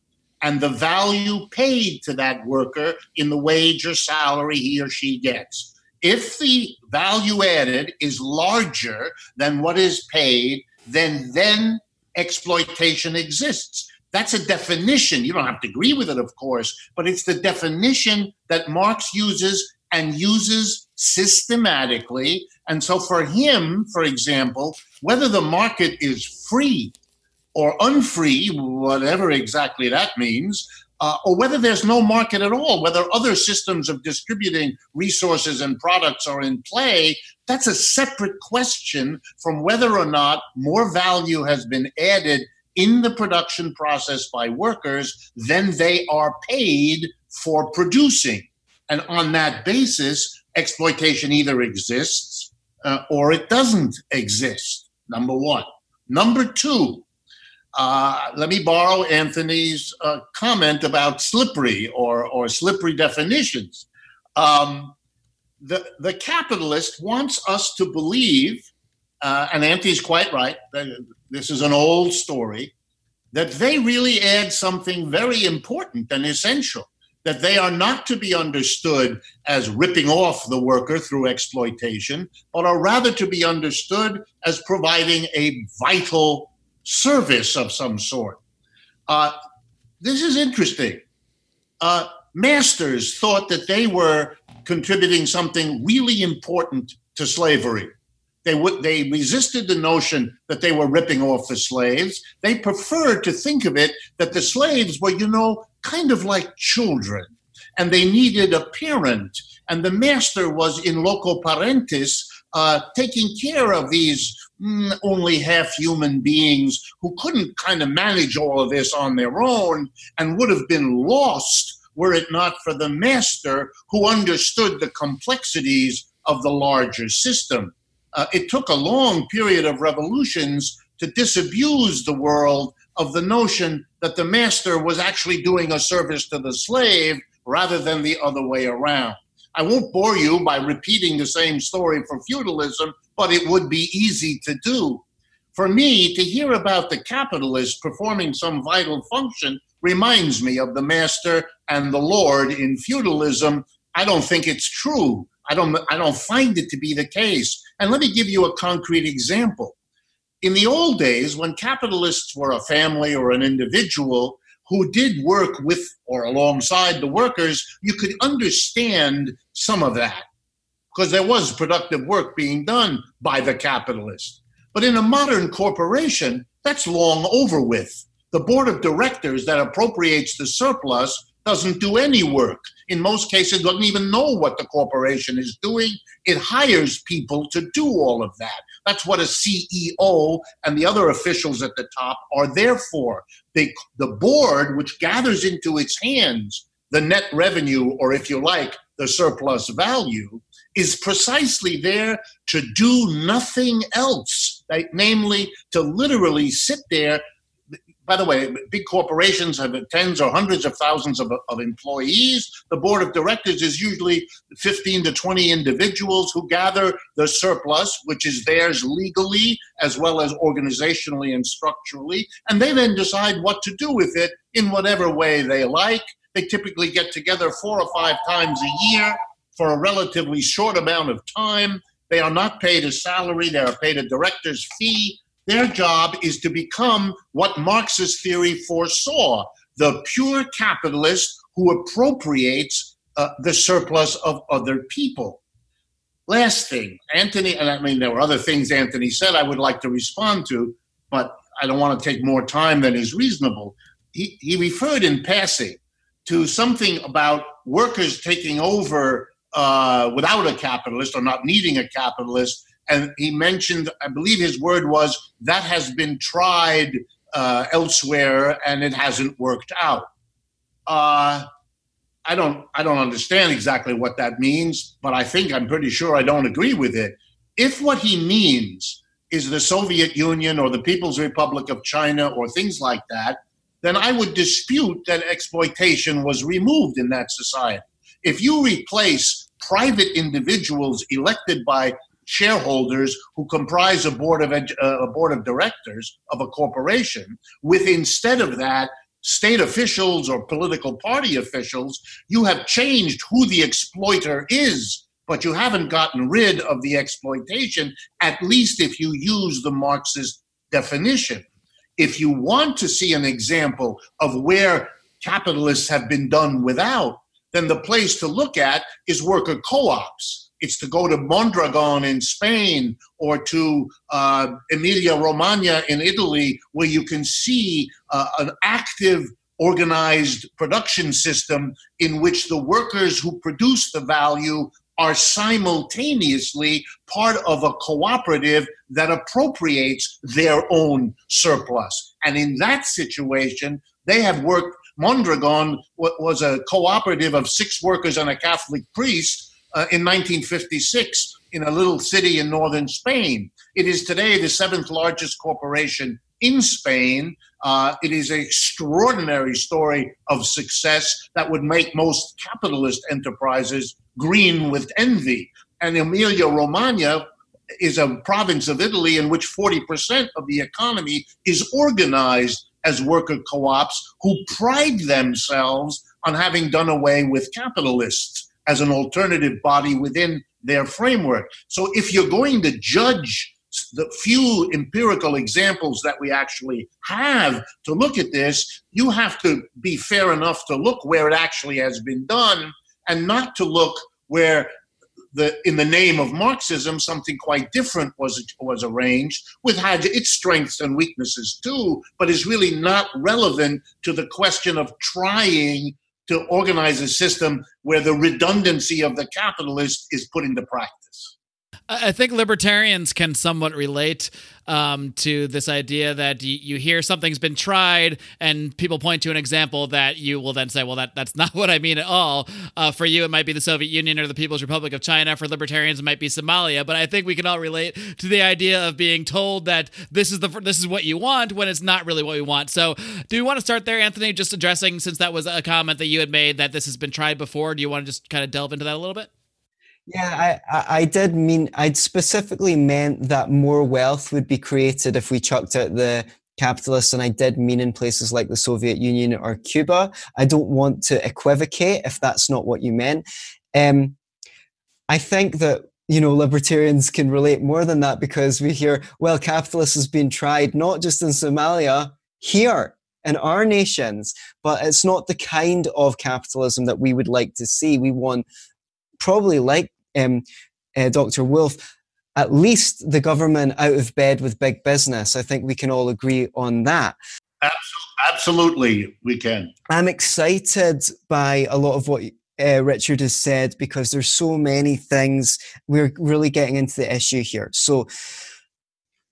Speaker 3: and the value paid to that worker in the wage or salary he or she gets. If the value added is larger than what is paid, then then exploitation exists. That's a definition. You don't have to agree with it, of course, but it's the definition that Marx uses and uses systematically. And so, for him, for example, whether the market is free or unfree, whatever exactly that means, uh, or whether there's no market at all, whether other systems of distributing resources and products are in play, that's a separate question from whether or not more value has been added in the production process by workers than they are paid for producing. And on that basis, exploitation either exists uh, or it doesn't exist, number one. Number two, uh, let me borrow Anthony's uh, comment about slippery or, or slippery definitions. Um, the, the capitalist wants us to believe, uh, and Anthony's quite right, this is an old story, that they really add something very important and essential, that they are not to be understood as ripping off the worker through exploitation, but are rather to be understood as providing a vital service of some sort. Uh, this is interesting. Uh, masters thought that they were contributing something really important to slavery. They would they resisted the notion that they were ripping off the slaves. They preferred to think of it that the slaves were, you know, kind of like children, and they needed a parent. And the master was in loco parentis, uh, taking care of these only half human beings who couldn't kind of manage all of this on their own and would have been lost were it not for the master who understood the complexities of the larger system. Uh, it took a long period of revolutions to disabuse the world of the notion that the master was actually doing a service to the slave rather than the other way around. I won't bore you by repeating the same story for feudalism, but it would be easy to do. For me, to hear about the capitalist performing some vital function reminds me of the master and the lord in feudalism. I don't think it's true. I don't, I don't find it to be the case. And let me give you a concrete example. In the old days, when capitalists were a family or an individual, who did work with or alongside the workers, you could understand some of that because there was productive work being done by the capitalist. But in a modern corporation, that's long over with. The board of directors that appropriates the surplus doesn't do any work. In most cases, doesn't even know what the corporation is doing. It hires people to do all of that. That's what a CEO and the other officials at the top are there for. They, the board, which gathers into its hands the net revenue, or if you like, the surplus value, is precisely there to do nothing else, right? namely to literally sit there by the way, big corporations have tens or hundreds of thousands of, of, employees. The board of directors is usually 15 to 20 individuals who gather the surplus, which is theirs legally as well as organizationally and structurally, and they then decide what to do with it in whatever way they like. They typically get together four or five times a year for a relatively short amount of time. They are not paid a salary, they are paid a director's fee their job is to become what Marxist theory foresaw the pure capitalist who appropriates uh, the surplus of other people. Last thing, Anthony, and I mean, there were other things Anthony said I would like to respond to, but I don't want to take more time than is reasonable. He, he referred in passing to something about workers taking over uh, without a capitalist or not needing a capitalist and he mentioned, I believe his word was, that has been tried uh, elsewhere and it hasn't worked out. Uh, I don't, I don't understand exactly what that means, but I think I'm pretty sure I don't agree with it. If what he means is the Soviet Union or the People's Republic of China or things like that, then I would dispute that exploitation was removed in that society. If you replace private individuals elected by shareholders who comprise a board of uh, a board of directors of a corporation with instead of that state officials or political party officials you have changed who the exploiter is. But you haven't gotten rid of the exploitation at least if you use the marxist definition. If you want to see an example of where capitalists have been done without then the place to look at is worker co-ops it's to go to Mondragon in Spain or to uh, Emilia Romagna in Italy, where you can see uh, an active organized production system in which the workers who produce the value are simultaneously part of a cooperative that appropriates their own surplus. And in that situation, they have worked. Mondragon was a cooperative of six workers and a Catholic priest uh, in 1956 in a little city in northern Spain. It is today the seventh largest corporation in Spain. Uh, it is an extraordinary story of success that would make most capitalist enterprises green with envy. And Emilia Romagna is a province of Italy in which 40% of the economy is organized as worker co ops who pride themselves on having done away with capitalists as an alternative body within their framework. So if you're going to judge the few empirical examples that we actually have to look at this, you have to be fair enough to look where it actually has been done and not to look where the, in the name of Marxism, something quite different was was arranged, with had its strengths and weaknesses too, but is really not relevant to the question of trying to organize a system where the redundancy of the capitalist is put into practice.
Speaker 1: I think libertarians can somewhat relate um, to this idea that you, you, hear something's been tried and people point to an example that you will then say, well, that, that's not what I mean at all. Uh, for you, it might be the Soviet Union or the People's Republic of China. For libertarians, it might be Somalia. But I think we can all relate to the idea of being told that this is the this is what you want when it's not really what we want. So, do you want to start there, Anthony? Just addressing since that was a comment that you had made that this has been tried before. Do you want to just kind of delve into that a little bit?
Speaker 4: Yeah, I, I did mean, I'd specifically meant that more wealth would be created if we chucked out the capitalists, and I did mean in places like the Soviet Union or Cuba. I don't want to equivocate if that's not what you meant. Um, I think that you know libertarians can relate more than that because we hear, well, capitalism has been tried not just in Somalia, here in our nations, but it's not the kind of capitalism that we would like to see. We want probably like um, uh, Dr. Wolff, at least the government out of bed with big business. I think we can all agree on that.
Speaker 3: Absolutely, we can.
Speaker 4: I'm excited by a lot of what uh, Richard has said because there's so many things. We're really getting into the issue here. So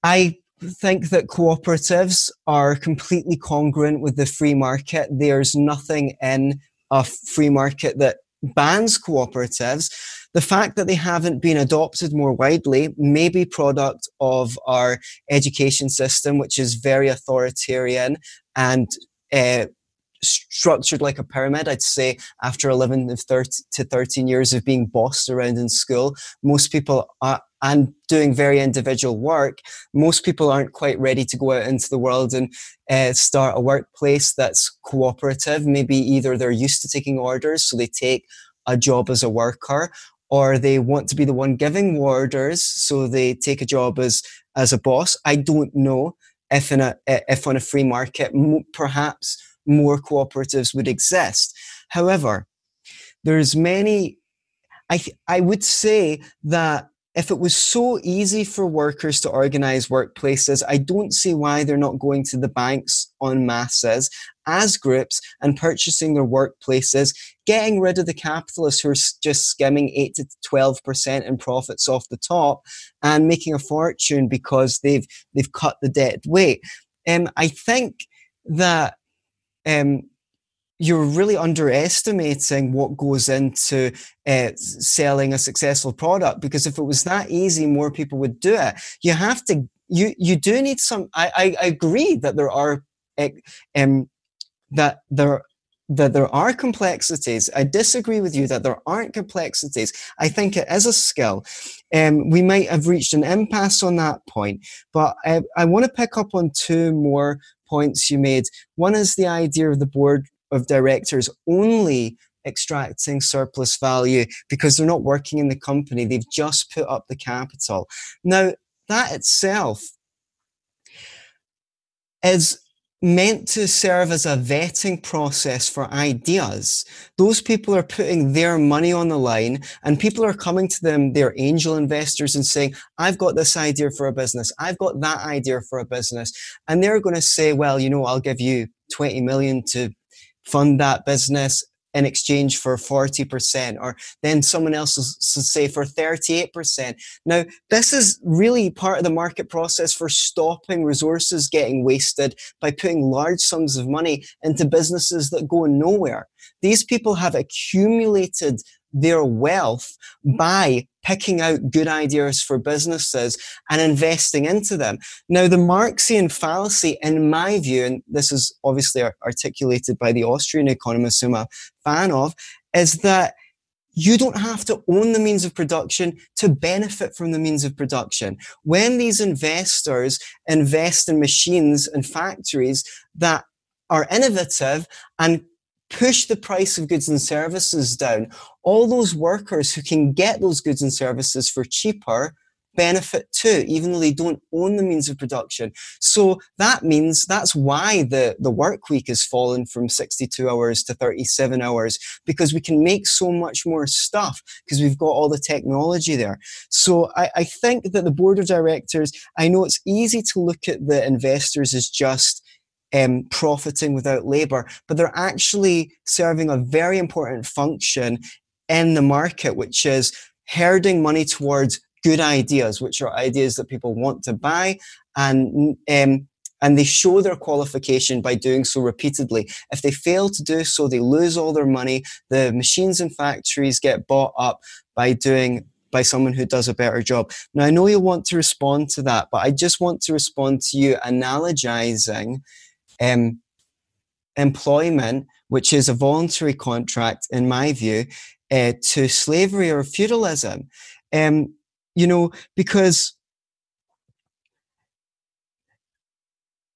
Speaker 4: I think that cooperatives are completely congruent with the free market. There's nothing in a free market that bans cooperatives. The fact that they haven't been adopted more widely may be product of our education system, which is very authoritarian and uh, structured like a pyramid. I'd say after 11 to 13 years of being bossed around in school, most people are, and doing very individual work, most people aren't quite ready to go out into the world and uh, start a workplace that's cooperative. Maybe either they're used to taking orders, so they take a job as a worker, or they want to be the one giving orders, so they take a job as as a boss. I don't know if in a if on a free market, perhaps more cooperatives would exist. However, there's many. I I would say that if it was so easy for workers to organize workplaces, I don't see why they're not going to the banks on masses as groups and purchasing their workplaces, getting rid of the capitalists who are just skimming 8 to 12% in profits off the top and making a fortune because they've, they've cut the debt weight. Um, I think that um, you're really underestimating what goes into uh, selling a successful product because if it was that easy more people would do it you have to you you do need some i i, agree that there are um that there that there are complexities. I disagree with you that there aren't complexities. I think it is a skill. Um, we might have reached an impasse on that point, but I, I want to pick up on two more points you made. One is the idea of the board of directors only extracting surplus value because they're not working in the company. They've just put up the capital. Now, that itself is meant to serve as a vetting process for ideas. Those people are putting their money on the line and people are coming to them, their angel investors and saying, I've got this idea for a business. I've got that idea for a business. And they're going to say, well, you know, I'll give you 20 million to fund that business in exchange for 40%, or then someone else will say for 38%. Now, this is really part of the market process for stopping resources getting wasted by putting large sums of money into businesses that go nowhere. These people have accumulated their wealth mm-hmm. by picking out good ideas for businesses and investing into them. Now, the Marxian fallacy, in my view, and this is obviously articulated by the Austrian economist whom I'm a fan of, is that you don't have to own the means of production to benefit from the means of production. When these investors invest in machines and factories that are innovative and push the price of goods and services down, all those workers who can get those goods and services for cheaper benefit too, even though they don't own the means of production. So that means that's why the, the work week has fallen from 62 hours to 37 hours, because we can make so much more stuff because we've got all the technology there. So I, I think that the board of directors, I know it's easy to look at the investors as just um, profiting without labor, but they're actually serving a very important function in the market, which is herding money towards good ideas, which are ideas that people want to buy and um, and they show their qualification by doing so repeatedly. If they fail to do so, they lose all their money. The machines and factories get bought up by doing by someone who does a better job. Now, I know you want to respond to that, but I just want to respond to you analogizing um, employment, which is a voluntary contract, in my view, uh, to slavery or feudalism. Um, you know, because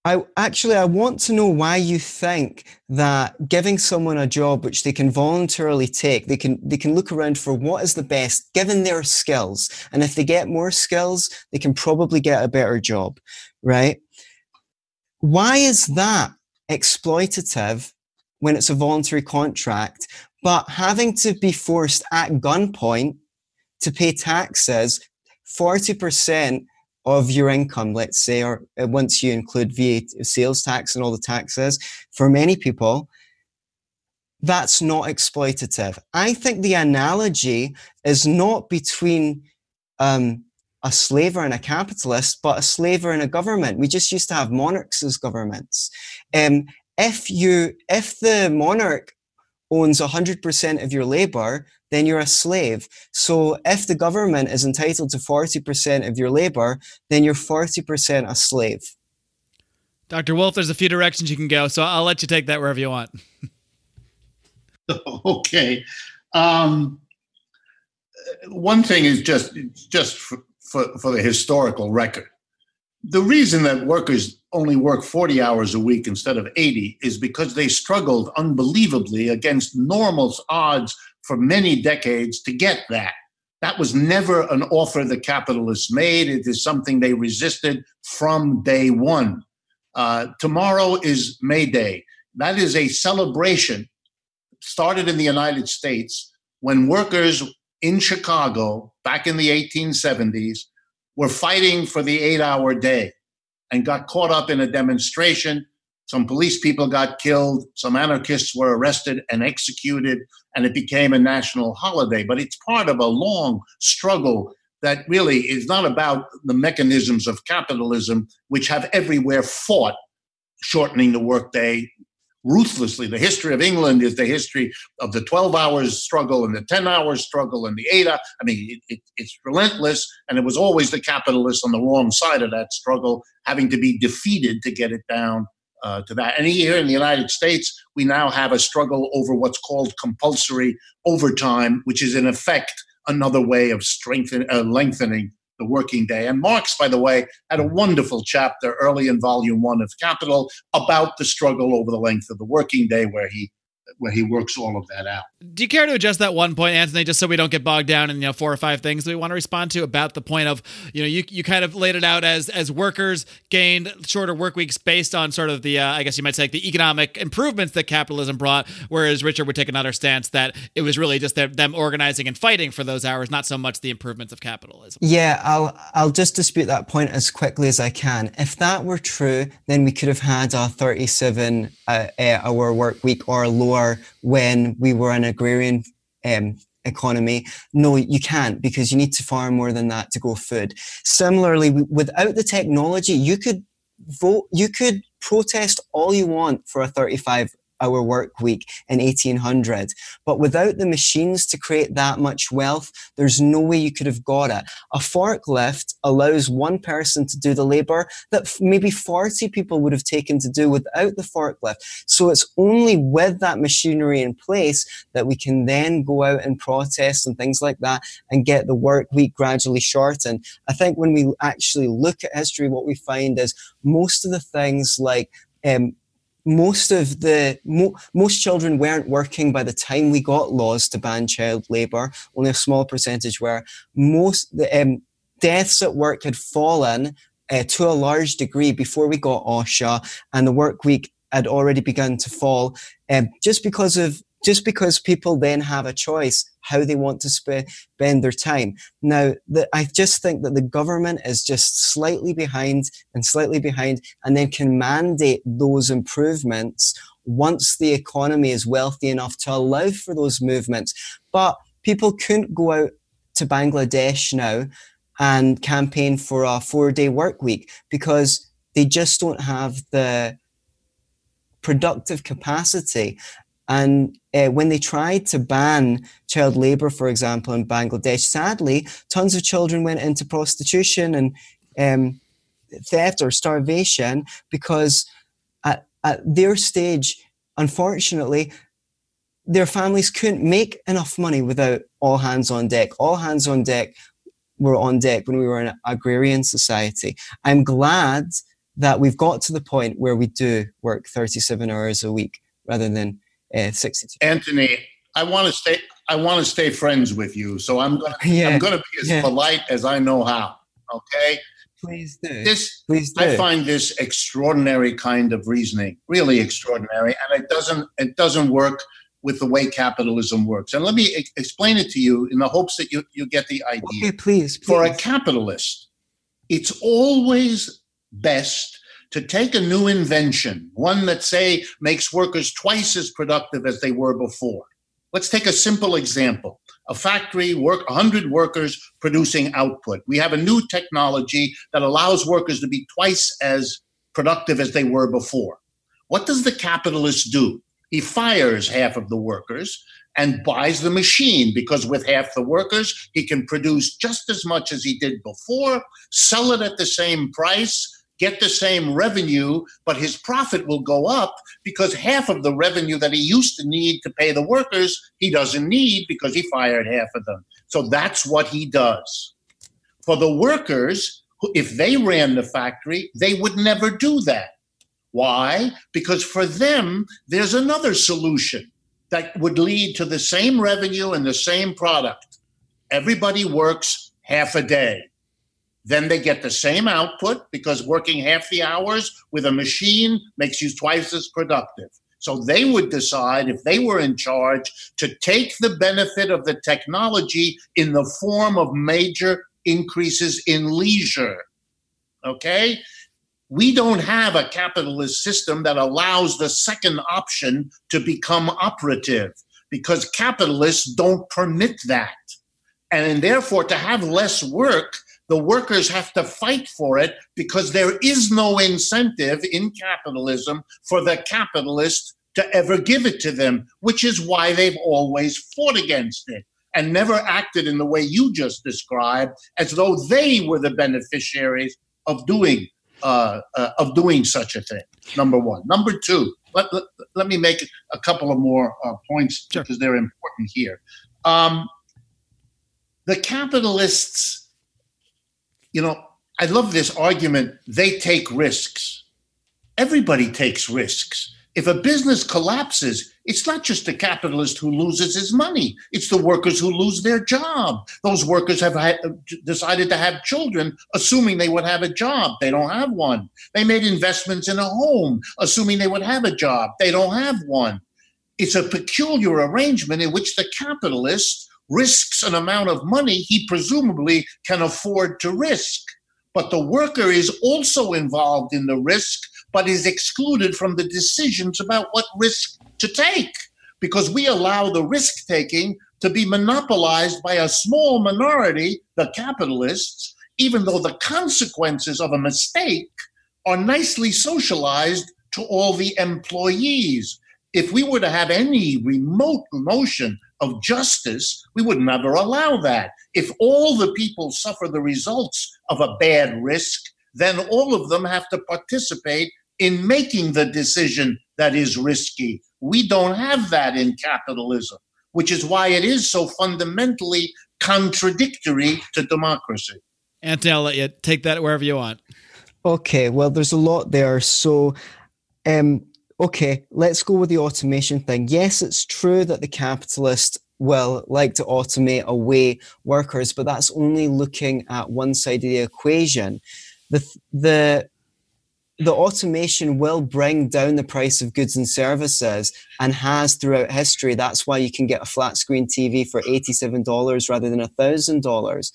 Speaker 4: I actually I want to know why you think that giving someone a job which they can voluntarily take, they can they can look around for what is the best given their skills, and if they get more skills, they can probably get a better job, right? Why is that exploitative when it's a voluntary contract, but having to be forced at gunpoint to pay taxes 40% of your income, let's say, or uh, once you include VAT, sales tax and all the taxes, for many people, that's not exploitative. I think the analogy is not between um, a slaver and a capitalist, but a slaver and a government. We just used to have monarchs as governments. Um, if you, if the monarch owns 100% of your labor, then you're a slave. So if the government is entitled to 40% of your labor, then you're 40% a slave.
Speaker 1: Dr. Wolff, there's a few directions you can go, so I'll let you take that wherever you want.
Speaker 3: okay. Um, one thing is just just for, for, the historical record. The reason that workers only work 40 hours a week instead of 80 is because they struggled unbelievably against normal odds for many decades to get that. That was never an offer the capitalists made. It is something they resisted from day one. Uh, tomorrow is May Day. That is a celebration started in the United States when workers in Chicago back in the 1870s were fighting for the eight hour day and got caught up in a demonstration. Some police people got killed, some anarchists were arrested and executed, and it became a national holiday. But it's part of a long struggle that really is not about the mechanisms of capitalism, which have everywhere fought shortening the workday, ruthlessly. The history of England is the history of the 12 hours struggle and the 10 hours struggle and the eight. I mean, it, it, it's relentless, and it was always the capitalists on the wrong side of that struggle having to be defeated to get it down uh, to that. And here in the United States, we now have a struggle over what's called compulsory overtime, which is in effect another way of strengthening, uh, lengthening the working day. And Marx, by the way, had a wonderful chapter early in volume one of Capital about the struggle over the length of the working day, where he where he works all of that out.
Speaker 1: Do you care to adjust that one point, Anthony, just so we don't get bogged down in you know four or five things that we want to respond to about the point of you know you you kind of laid it out as as workers gained shorter work weeks based on sort of the uh, I guess you might say the economic improvements that capitalism brought, whereas Richard would take another stance that it was really just them organizing and fighting for those hours, not so much the improvements of capitalism.
Speaker 4: Yeah, I'll I'll just dispute that point as quickly as I can. If that were true, then we could have had a 37 uh, hour work week or lower or when we were an agrarian um, economy. No, you can't because you need to farm more than that to grow food. Similarly, without the technology, you could vote, you could protest all you want for a 35 hour work week in 1800. But without the machines to create that much wealth, there's no way you could have got it. A forklift allows one person to do the labor that maybe 40 people would have taken to do without the forklift. So it's only with that machinery in place that we can then go out and protest and things like that and get the work week gradually shortened. I think when we actually look at history, what we find is most of the things like um, most of the mo- most children weren't working by the time we got laws to ban child labor. Only a small percentage were. Most the um, deaths at work had fallen uh, to a large degree before we got OSHA, and the work week had already begun to fall, um, just because of just because people then have a choice how they want to spend their time. Now, the, I just think that the government is just slightly behind and slightly behind, and then can mandate those improvements once the economy is wealthy enough to allow for those movements. But people couldn't go out to Bangladesh now and campaign for a four day work week because they just don't have the productive capacity and uh, when they tried to ban child labor, for example, in Bangladesh, sadly, tons of children went into prostitution and um, theft or starvation because at, at their stage, unfortunately, their families couldn't make enough money without all hands on deck. All hands on deck were on deck when we were an agrarian society. I'm glad that we've got to the point where we do work 37 hours a week rather than uh, 62.
Speaker 3: Anthony, I want to stay. I want to stay friends with you, so I'm gonna. Yeah. I'm gonna be as yeah. polite as I know how. Okay.
Speaker 4: Please do.
Speaker 3: This,
Speaker 4: Please do.
Speaker 3: I find this extraordinary kind of reasoning really extraordinary, and it doesn't. It doesn't work with the way capitalism works. And let me e- explain it to you in the hopes that you, you get the idea.
Speaker 4: Okay, please, please.
Speaker 3: For a capitalist, it's always best to take a new invention, one that, say, makes workers twice as productive as they were before. Let's take a simple example. A factory work 100 workers producing output. We have a new technology that allows workers to be twice as productive as they were before. What does the capitalist do? He fires half of the workers and buys the machine because with half the workers, he can produce just as much as he did before, sell it at the same price, get the same revenue, but his profit will go up because half of the revenue that he used to need to pay the workers, he doesn't need because he fired half of them. So that's what he does. For the workers, if they ran the factory, they would never do that. Why? Because for them, there's another solution that would lead to the same revenue and the same product. Everybody works half a day. Then they get the same output because working half the hours with a machine makes you twice as productive. So they would decide if they were in charge to take the benefit of the technology in the form of major increases in leisure. Okay? We don't have a capitalist system that allows the second option to become operative because capitalists don't permit that. And therefore, to have less work the workers have to fight for it because there is no incentive in capitalism for the capitalist to ever give it to them, which is why they've always fought against it and never acted in the way you just described, as though they were the beneficiaries of doing uh, uh, of doing such a thing. Number one. Number two. Let, let, let me make a couple of more uh, points sure. because they're important here. Um, the capitalists you know, I love this argument they take risks. Everybody takes risks. If a business collapses, it's not just the capitalist who loses his money, it's the workers who lose their job. Those workers have had, decided to have children, assuming they would have a job. They don't have one. They made investments in a home, assuming they would have a job. They don't have one. It's a peculiar arrangement in which the capitalist risks an amount of money he presumably can afford to risk. But the worker is also involved in the risk, but is excluded from the decisions about what risk to take because we allow the risk taking to be monopolized by a small minority, the capitalists, even though the consequences of a mistake are nicely socialized to all the employees. If we were to have any remote notion of justice, we would never allow that. If all the people suffer the results of a bad risk, then all of them have to participate in making the decision that is risky. We don't have that in capitalism, which is why it is so fundamentally contradictory to democracy.
Speaker 1: Anthony, I'll let you take that wherever you want.
Speaker 4: Okay, well, there's a lot there. So, um, okay, let's go with the automation thing. Yes, it's true that the capitalist will like to automate away workers, but that's only looking at one side of the equation. The, the, the automation will bring down the price of goods and services and has throughout history. That's why you can get a flat screen TV for $87 rather than $1,000.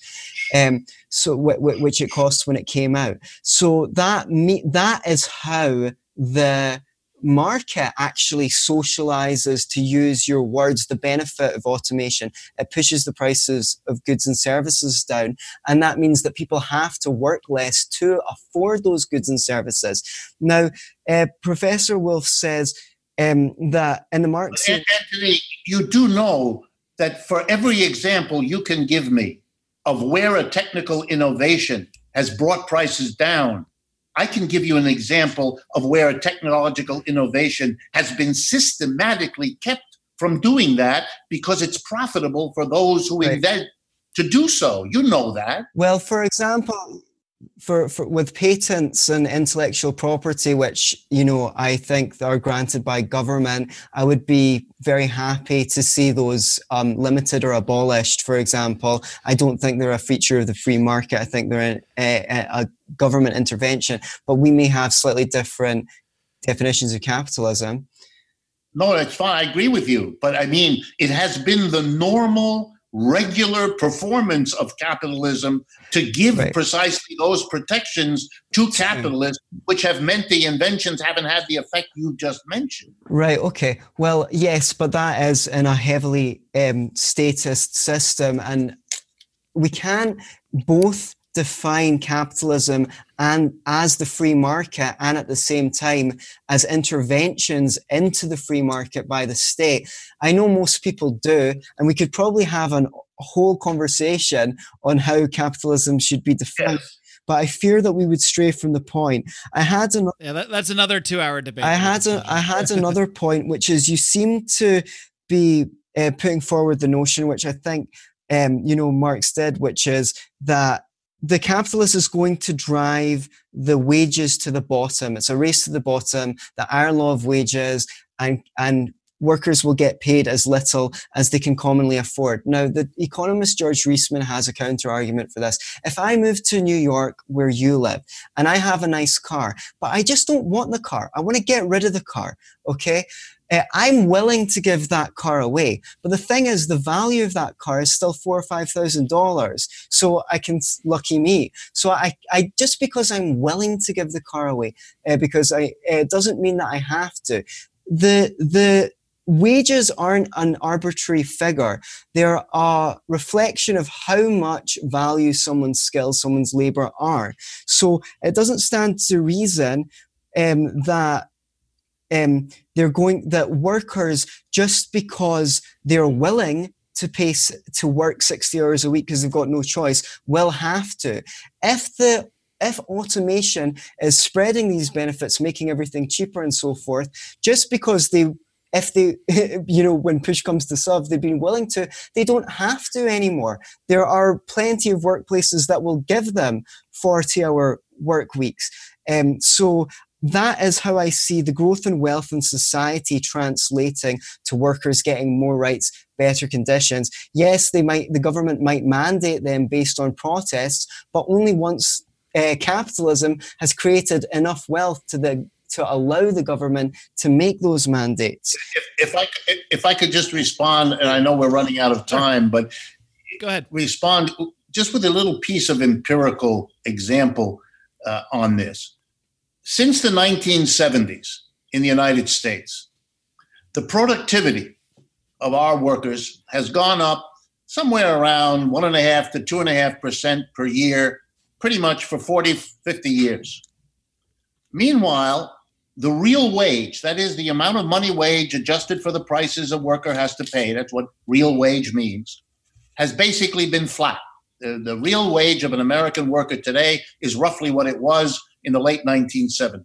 Speaker 4: Um, so, w- w- which it cost when it came out. So that me- that is how the market actually socializes, to use your words, the benefit of automation. It pushes the prices of goods and services down. And that means that people have to work less to afford those goods and services. Now, uh, Professor Wolff says um, that in the Marx.
Speaker 3: Anthony, you do know that for every example you can give me of where a technical innovation has brought prices down, I can give you an example of where a technological innovation has been systematically kept from doing that because it's profitable for those who right. invent to do so. You know that.
Speaker 4: Well, for example, for, for with patents and intellectual property, which you know I think are granted by government, I would be very happy to see those um, limited or abolished. For example, I don't think they're a feature of the free market. I think they're a, a, a government intervention. But we may have slightly different definitions of capitalism.
Speaker 3: No, it's fine. I agree with you. But I mean, it has been the normal, regular performance of capitalism to give
Speaker 4: Right.
Speaker 3: precisely those protections to capitalists, which have meant the inventions haven't had the effect you just mentioned.
Speaker 4: Right. Okay. Well, yes, but that is in a heavily um, statist system, and we can't both define capitalism and as the free market and at the same time as interventions into the free market by the state. I know most people do and we could probably have an, a whole conversation on how capitalism should be defined but i fear that we would stray from the point. I had an
Speaker 1: Yeah, that, that's another two-hour debate.
Speaker 4: I had a, I had another point, which is you seem to be uh, putting forward the notion, which I think um, you know Marx did, which is that the capitalist is going to drive the wages to the bottom. It's a race to the bottom, the iron law of wages, and and workers will get paid as little as they can commonly afford. Now, the economist George Reisman has a counter argument for this. If I move to New York, where you live, and I have a nice car, but I just don't want the car. I want to get rid of the car. Okay. Uh, I'm willing to give that car away, but the thing is, the value of that car is still four or five thousand dollars. So I can lucky me. So I, I just because I'm willing to give the car away, uh, because I it doesn't mean that I have to. The the wages aren't an arbitrary figure. They're a reflection of how much value someone's skills, someone's labor are. So it doesn't stand to reason um, that um, they're going that workers just because they're willing to pay to work 60 hours a week because they've got no choice will have to. If the if automation is spreading these benefits making everything cheaper and so forth just because they if they you know when push comes to shove they've been willing to they don't have to anymore. There are plenty of workplaces that will give them 40 hour work weeks. Um, so that is how I see the growth in wealth in society translating to workers getting more rights, better conditions. Yes, they might, the government might mandate them based on protests, but only once uh, capitalism has created enough wealth to the to allow the government to make those mandates.
Speaker 3: If, if I if I could just respond, and I know we're running out of time, but
Speaker 1: Go ahead.
Speaker 3: respond just with a little piece of empirical example uh, on this. Since the 1970s in the United States, the productivity of our workers has gone up somewhere around one and a half to two and a half percent per year, pretty much for 40, 50 years. Meanwhile, the real wage, that is the amount of money wage adjusted for the prices a worker has to pay, that's what real wage means, has basically been flat. The, the real wage of an American worker today is roughly what it was in the late 1970s.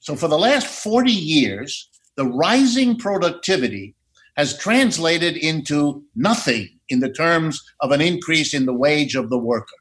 Speaker 3: So, for the last 40 years, the rising productivity has translated into nothing in the terms of an increase in the wage of the worker.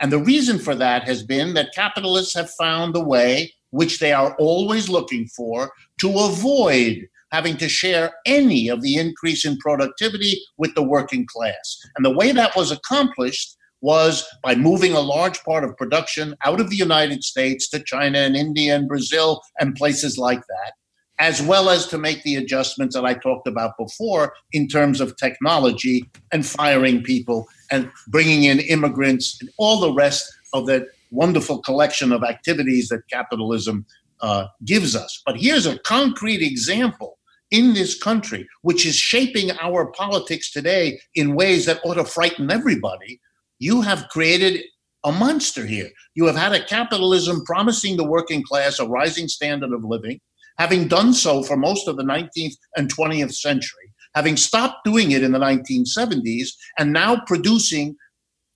Speaker 3: And the reason for that has been that capitalists have found a way, which they are always looking for, to avoid having to share any of the increase in productivity with the working class. And the way that was accomplished was by moving a large part of production out of the United States to China and India and Brazil and places like that, as well as to make the adjustments that I talked about before in terms of technology and firing people and bringing in immigrants and all the rest of that wonderful collection of activities that capitalism uh, gives us. But here's a concrete example in this country, which is shaping our politics today in ways that ought to frighten everybody. You have created a monster here. You have had a capitalism promising the working class a rising standard of living, having done so for most of the 19th and 20th century, having stopped doing it in the 1970s, and now producing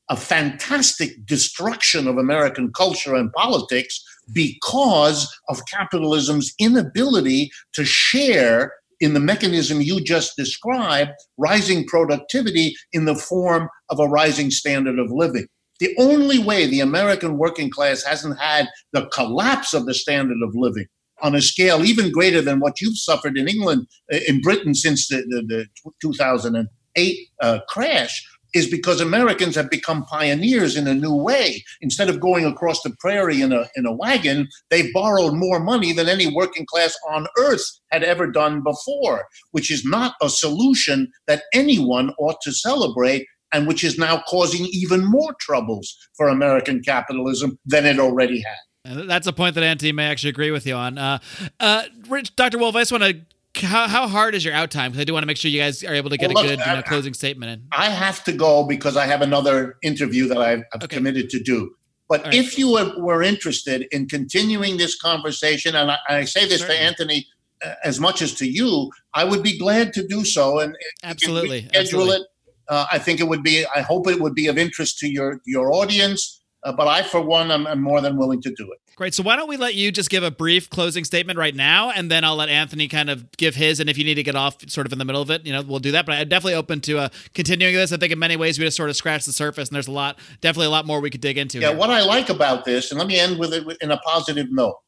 Speaker 3: a fantastic destruction of American culture and politics because of capitalism's inability to share in the mechanism you just described, rising productivity in the form of a rising standard of living. The only way the American working class hasn't had the collapse of the standard of living on a scale even greater than what you've suffered in England, uh, in Britain since the, the, the 2008 uh, crash, is because Americans have become pioneers in a new way. Instead of going across the prairie in a, in a wagon, they've borrowed more money than any working class on earth had ever done before, which is not a solution that anyone ought to celebrate and which is now causing even more troubles for American capitalism than it already had.
Speaker 1: That's a point that Anthony may actually agree with you on. Uh, uh, Rich, Dr. Wolff, I just want to how, how hard is your out time? Because I do want to make sure you guys are able to get well, look, a good you know, closing statement in.
Speaker 3: I have to go because I have another interview that I've, I've okay. committed to do. But right. if you were interested in continuing this conversation, and I, I say this Certainly. to Anthony uh, as much as to you, I would be glad to do so. And
Speaker 1: absolutely,
Speaker 3: schedule it. Uh, I think it would be. I hope it would be of interest to your your audience. Uh, but I, for one, I'm, I'm more than willing to do it.
Speaker 1: Great. So why don't we let you just give a brief closing statement right now, and then I'll let Anthony kind of give his. And if you need to get off sort of in the middle of it, you know, we'll do that. But I'm definitely open to uh, continuing this. I think in many ways we just sort of scratched the surface, and there's a lot, definitely a lot more we could dig into.
Speaker 3: Yeah.
Speaker 1: Here.
Speaker 3: What I like about this, and let me end with it in a positive note.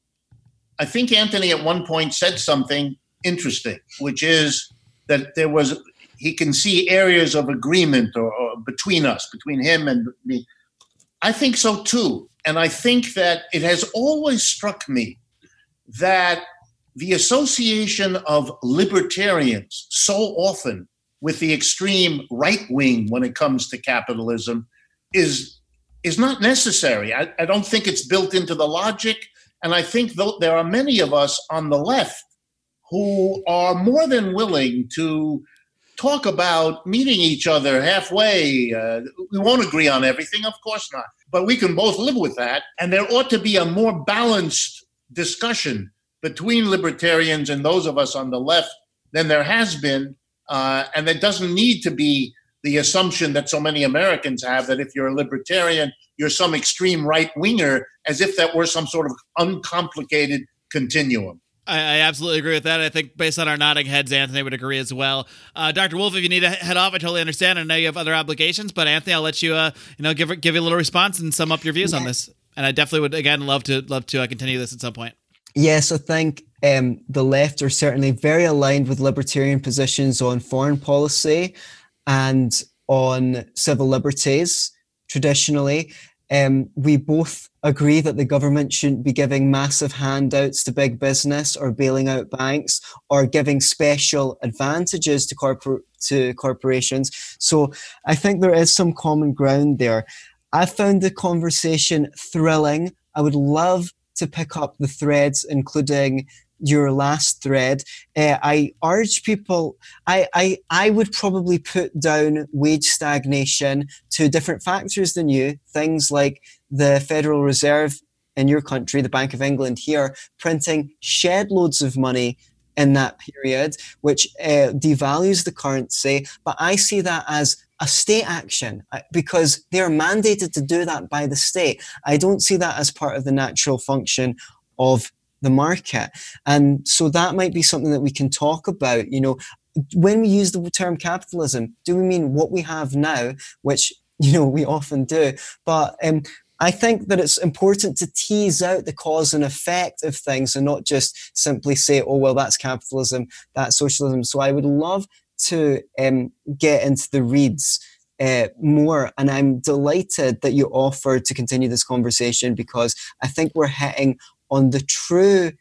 Speaker 3: I think Anthony at one point said something interesting, which is that there was he can see areas of agreement or, or between us, between him and me. I think so too. And I think that it has always struck me that the association of libertarians so often with the extreme right wing when it comes to capitalism is is not necessary. I, I don't think it's built into the logic. And I think there are many of us on the left who are more than willing to talk about meeting each other halfway. Uh, we won't agree on everything, of course not, but we can both live with that. And there ought to be a more balanced discussion between libertarians and those of us on the left than there has been. Uh, and there doesn't need to be the assumption that so many Americans have that if you're a libertarian, you're some extreme right winger, as if that were some sort of uncomplicated continuum.
Speaker 1: I, I, absolutely agree with that. I think based on our nodding heads, Anthony would agree as well. Uh, Dr. Wolff, if you need to head off, I totally understand. I know you have other obligations, but Anthony, I'll let you, uh, you know, give give you a little response and sum up your views yeah. on this. And I definitely would again love to love to uh, continue this at some point.
Speaker 4: Yes, I think um, the left are certainly very aligned with libertarian positions on foreign policy and on civil liberties traditionally. Um, we both agree that the government shouldn't be giving massive handouts to big business or bailing out banks or giving special advantages to corpor- to corporations. So I think there is some common ground there. I found the conversation thrilling. I would love to pick up the threads, including your last thread, uh, I urge people, I, I, I would probably put down wage stagnation to different factors than you, things like the Federal Reserve in your country, the Bank of England here, printing shed loads of money in that period, which uh, devalues the currency. But I see that as a state action uh, because they're mandated to do that by the state. I don't see that as part of the natural function of the market. And so that might be something that we can talk about. You know, when we use the term capitalism, do we mean what we have now, which, you know, we often do? But um, I think that it's important to tease out the cause and effect of things and not just simply say, oh, well, that's capitalism, that's socialism. So I would love to um, get into the reads uh, more. And I'm delighted that you offered to continue this conversation because I think we're hitting on the true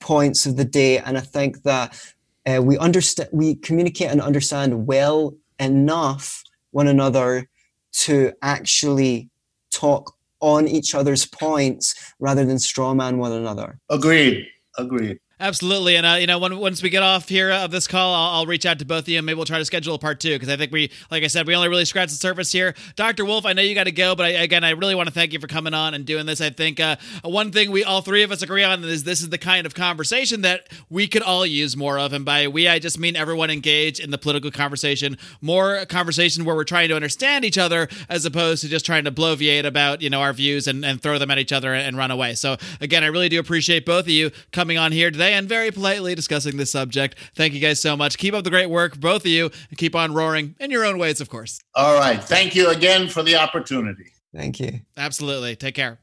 Speaker 4: points of the day. And I think that uh, we understand, we communicate and understand well enough one another to actually talk on each other's points rather than strawman one another.
Speaker 3: Agreed. Agreed.
Speaker 1: Absolutely, and uh, you know, when, once we get off here of this call, I'll, I'll, reach out to both of you. and Maybe we'll try to schedule a part two because I think we, like I said, we only really scratched the surface here. Doctor Wolff, I know you got to go, but I, again, I really want to thank you for coming on and doing this. I think uh, one thing we all three of us agree on is this is the kind of conversation that we could all use more of, and by we, I just mean everyone engaged in the political conversation, more conversation where we're trying to understand each other as opposed to just trying to bloviate about you know our views and, and throw them at each other and, and run away. So again, I really do appreciate both of you coming on here today and very politely discussing this subject. Thank you guys so much. Keep up the great work, both of you, and keep on roaring in your own ways, of course.
Speaker 3: All right. Thank you again for the opportunity.
Speaker 4: Thank you.
Speaker 1: Absolutely. Take care.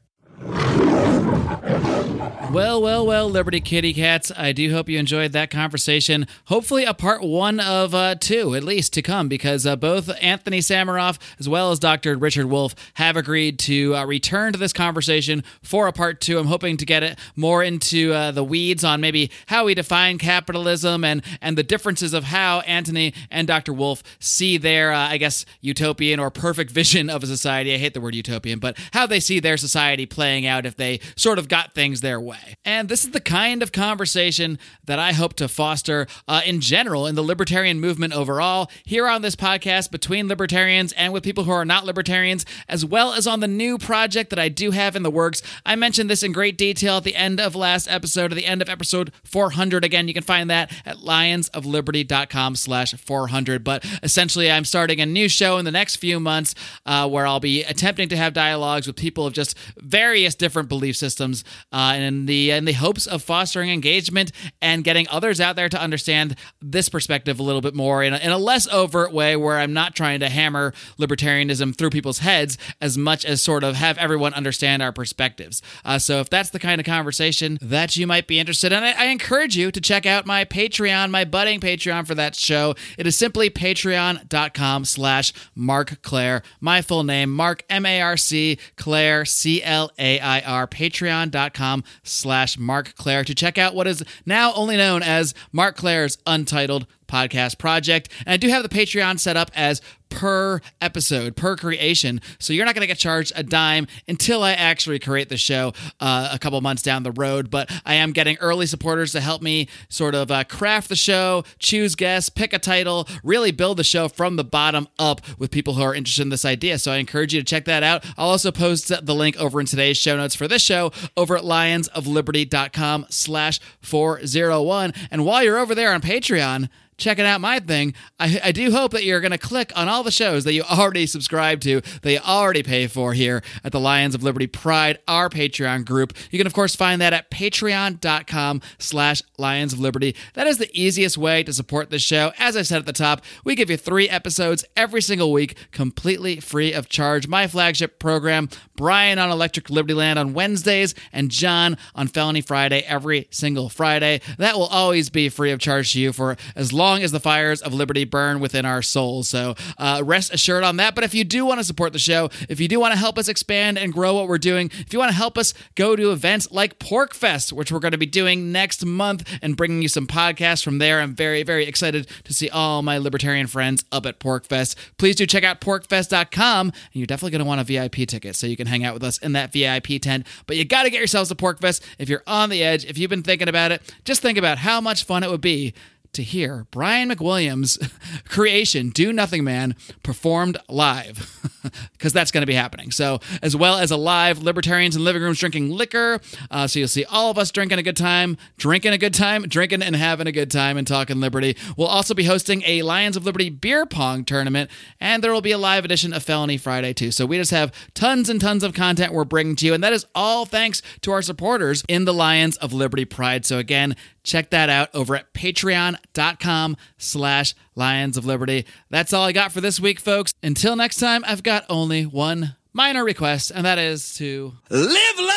Speaker 1: Well, well, well, Liberty Kitty Cats. I do hope you enjoyed that conversation. Hopefully, a part one of uh, two, at least, to come, because uh, both Anthony Sammeroff as well as Dr. Richard Wolff have agreed to uh, return to this conversation for a part two. I'm hoping to get it more into uh, the weeds on maybe how we define capitalism and, and the differences of how Anthony and Dr. Wolff see their, uh, I guess, utopian or perfect vision of a society. I hate the word utopian, but how they see their society playing out if they sort of got things their way. And this is the kind of conversation that I hope to foster uh, in general in the libertarian movement overall, here on this podcast between libertarians and with people who are not libertarians, as well as on the new project that I do have in the works. I mentioned this in great detail at the end of last episode, at the end of episode 400. Again, you can find that at lionsofliberty.com slash 400. But essentially, I'm starting a new show in the next few months uh, where I'll be attempting to have dialogues with people of just various different belief systems uh, and the in the hopes of fostering engagement and getting others out there to understand this perspective a little bit more in a, in a less overt way where I'm not trying to hammer libertarianism through people's heads as much as sort of have everyone understand our perspectives. Uh, so if that's the kind of conversation that you might be interested in, I, I encourage you to check out my Patreon, my budding Patreon for that show. It is simply patreon.com slash Marc Clair. My full name, Marc, M A R C Clair C-L-A-I-R, patreon.com slash Marc Clair to check out what is now only known as Marc Clair's Untitled podcast project. And I do have the Patreon set up as per episode, per creation. So you're not going to get charged a dime until I actually create the show uh, a couple months down the road. But I am getting early supporters to help me sort of uh, craft the show, choose guests, pick a title, really build the show from the bottom up with people who are interested in this idea. So I encourage you to check that out. I'll also post the link over in today's show notes for this show over at lionsofliberty.com slash 401. And while you're over there on Patreon, checking out my thing, I, I do hope that you're going to click on all the shows that you already subscribe to, that you already pay for here at the Lions of Liberty Pride, our Patreon group. You can, of course, find that at patreon.com slash Lions of Liberty. That is the easiest way to support this show. As I said at the top, we give you three episodes every single week, completely free of charge. My flagship program, Brian on Electric Liberty Land on Wednesdays, and John on Felony Friday every single Friday. That will always be free of charge to you for as long long as the fires of liberty burn within our souls. So uh, rest assured on that. But if you do want to support the show, if you do want to help us expand and grow what we're doing, if you want to help us go to events like PorcFest, which we're going to be doing next month and bringing you some podcasts from there, I'm very, very excited to see all my libertarian friends up at PorcFest. Please do check out porcfest.com, and you're definitely going to want a VIP ticket so you can hang out with us in that VIP tent. But you got to get yourselves a PorcFest if you're on the edge. If you've been thinking about it, just think about how much fun it would be to hear Brian McWilliams' creation, Do Nothing Man, performed live, because that's going to be happening. So, as well as a live Libertarians in Living Rooms drinking liquor. Uh, so, you'll see all of us drinking a good time, drinking a good time, drinking and having a good time, and talking Liberty. We'll also be hosting a Lions of Liberty beer pong tournament, and there will be a live edition of Felony Friday, too. So, we just have tons and tons of content we're bringing to you, and that is all thanks to our supporters in the Lions of Liberty Pride. So, again, check that out over at patreon.com slash lions of liberty. That's all i got for this week folks. Until next time i've got only one minor request and that is to
Speaker 5: live long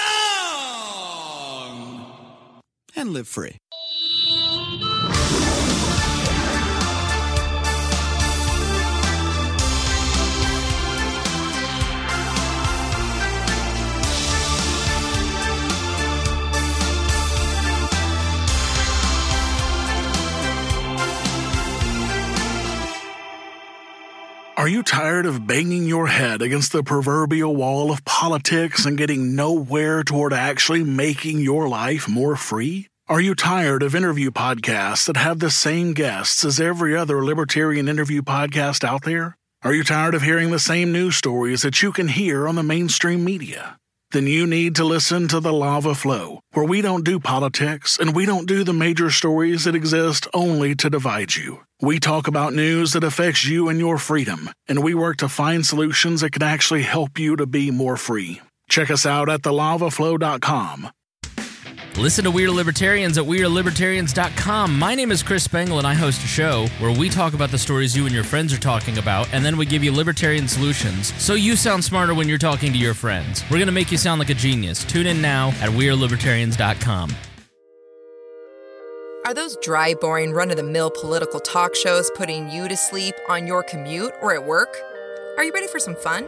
Speaker 5: and live free Are you tired of banging your head against the proverbial wall of politics and getting nowhere toward actually making your life more free? Are you tired of interview podcasts that have the same guests as every other libertarian interview podcast out there? Are you tired of hearing the same news stories that you can hear on the mainstream media? Then you need to listen to the Lava Flow, where we don't do politics and we don't do the major stories that exist only to divide you. We talk about news that affects you and your freedom, and we work to find solutions that can actually help you to be more free. Check us out at thelavaflow.com.
Speaker 6: Listen to Weird Libertarians at WeirdLibertarians.com. My name is Chris Spangle, and I host a show where we talk about the stories you and your friends are talking about, and then we give you libertarian solutions so you sound smarter when you're talking to your friends. We're going to make you sound like a genius. Tune in now at WeirdLibertarians.com.
Speaker 7: Are those dry, boring, run of the mill political talk shows putting you to sleep on your commute or at work? Are you ready for some fun?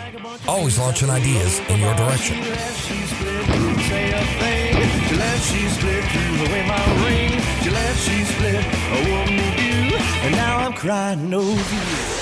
Speaker 8: Always launching ideas in your direction.
Speaker 9: And now I'm crying over you.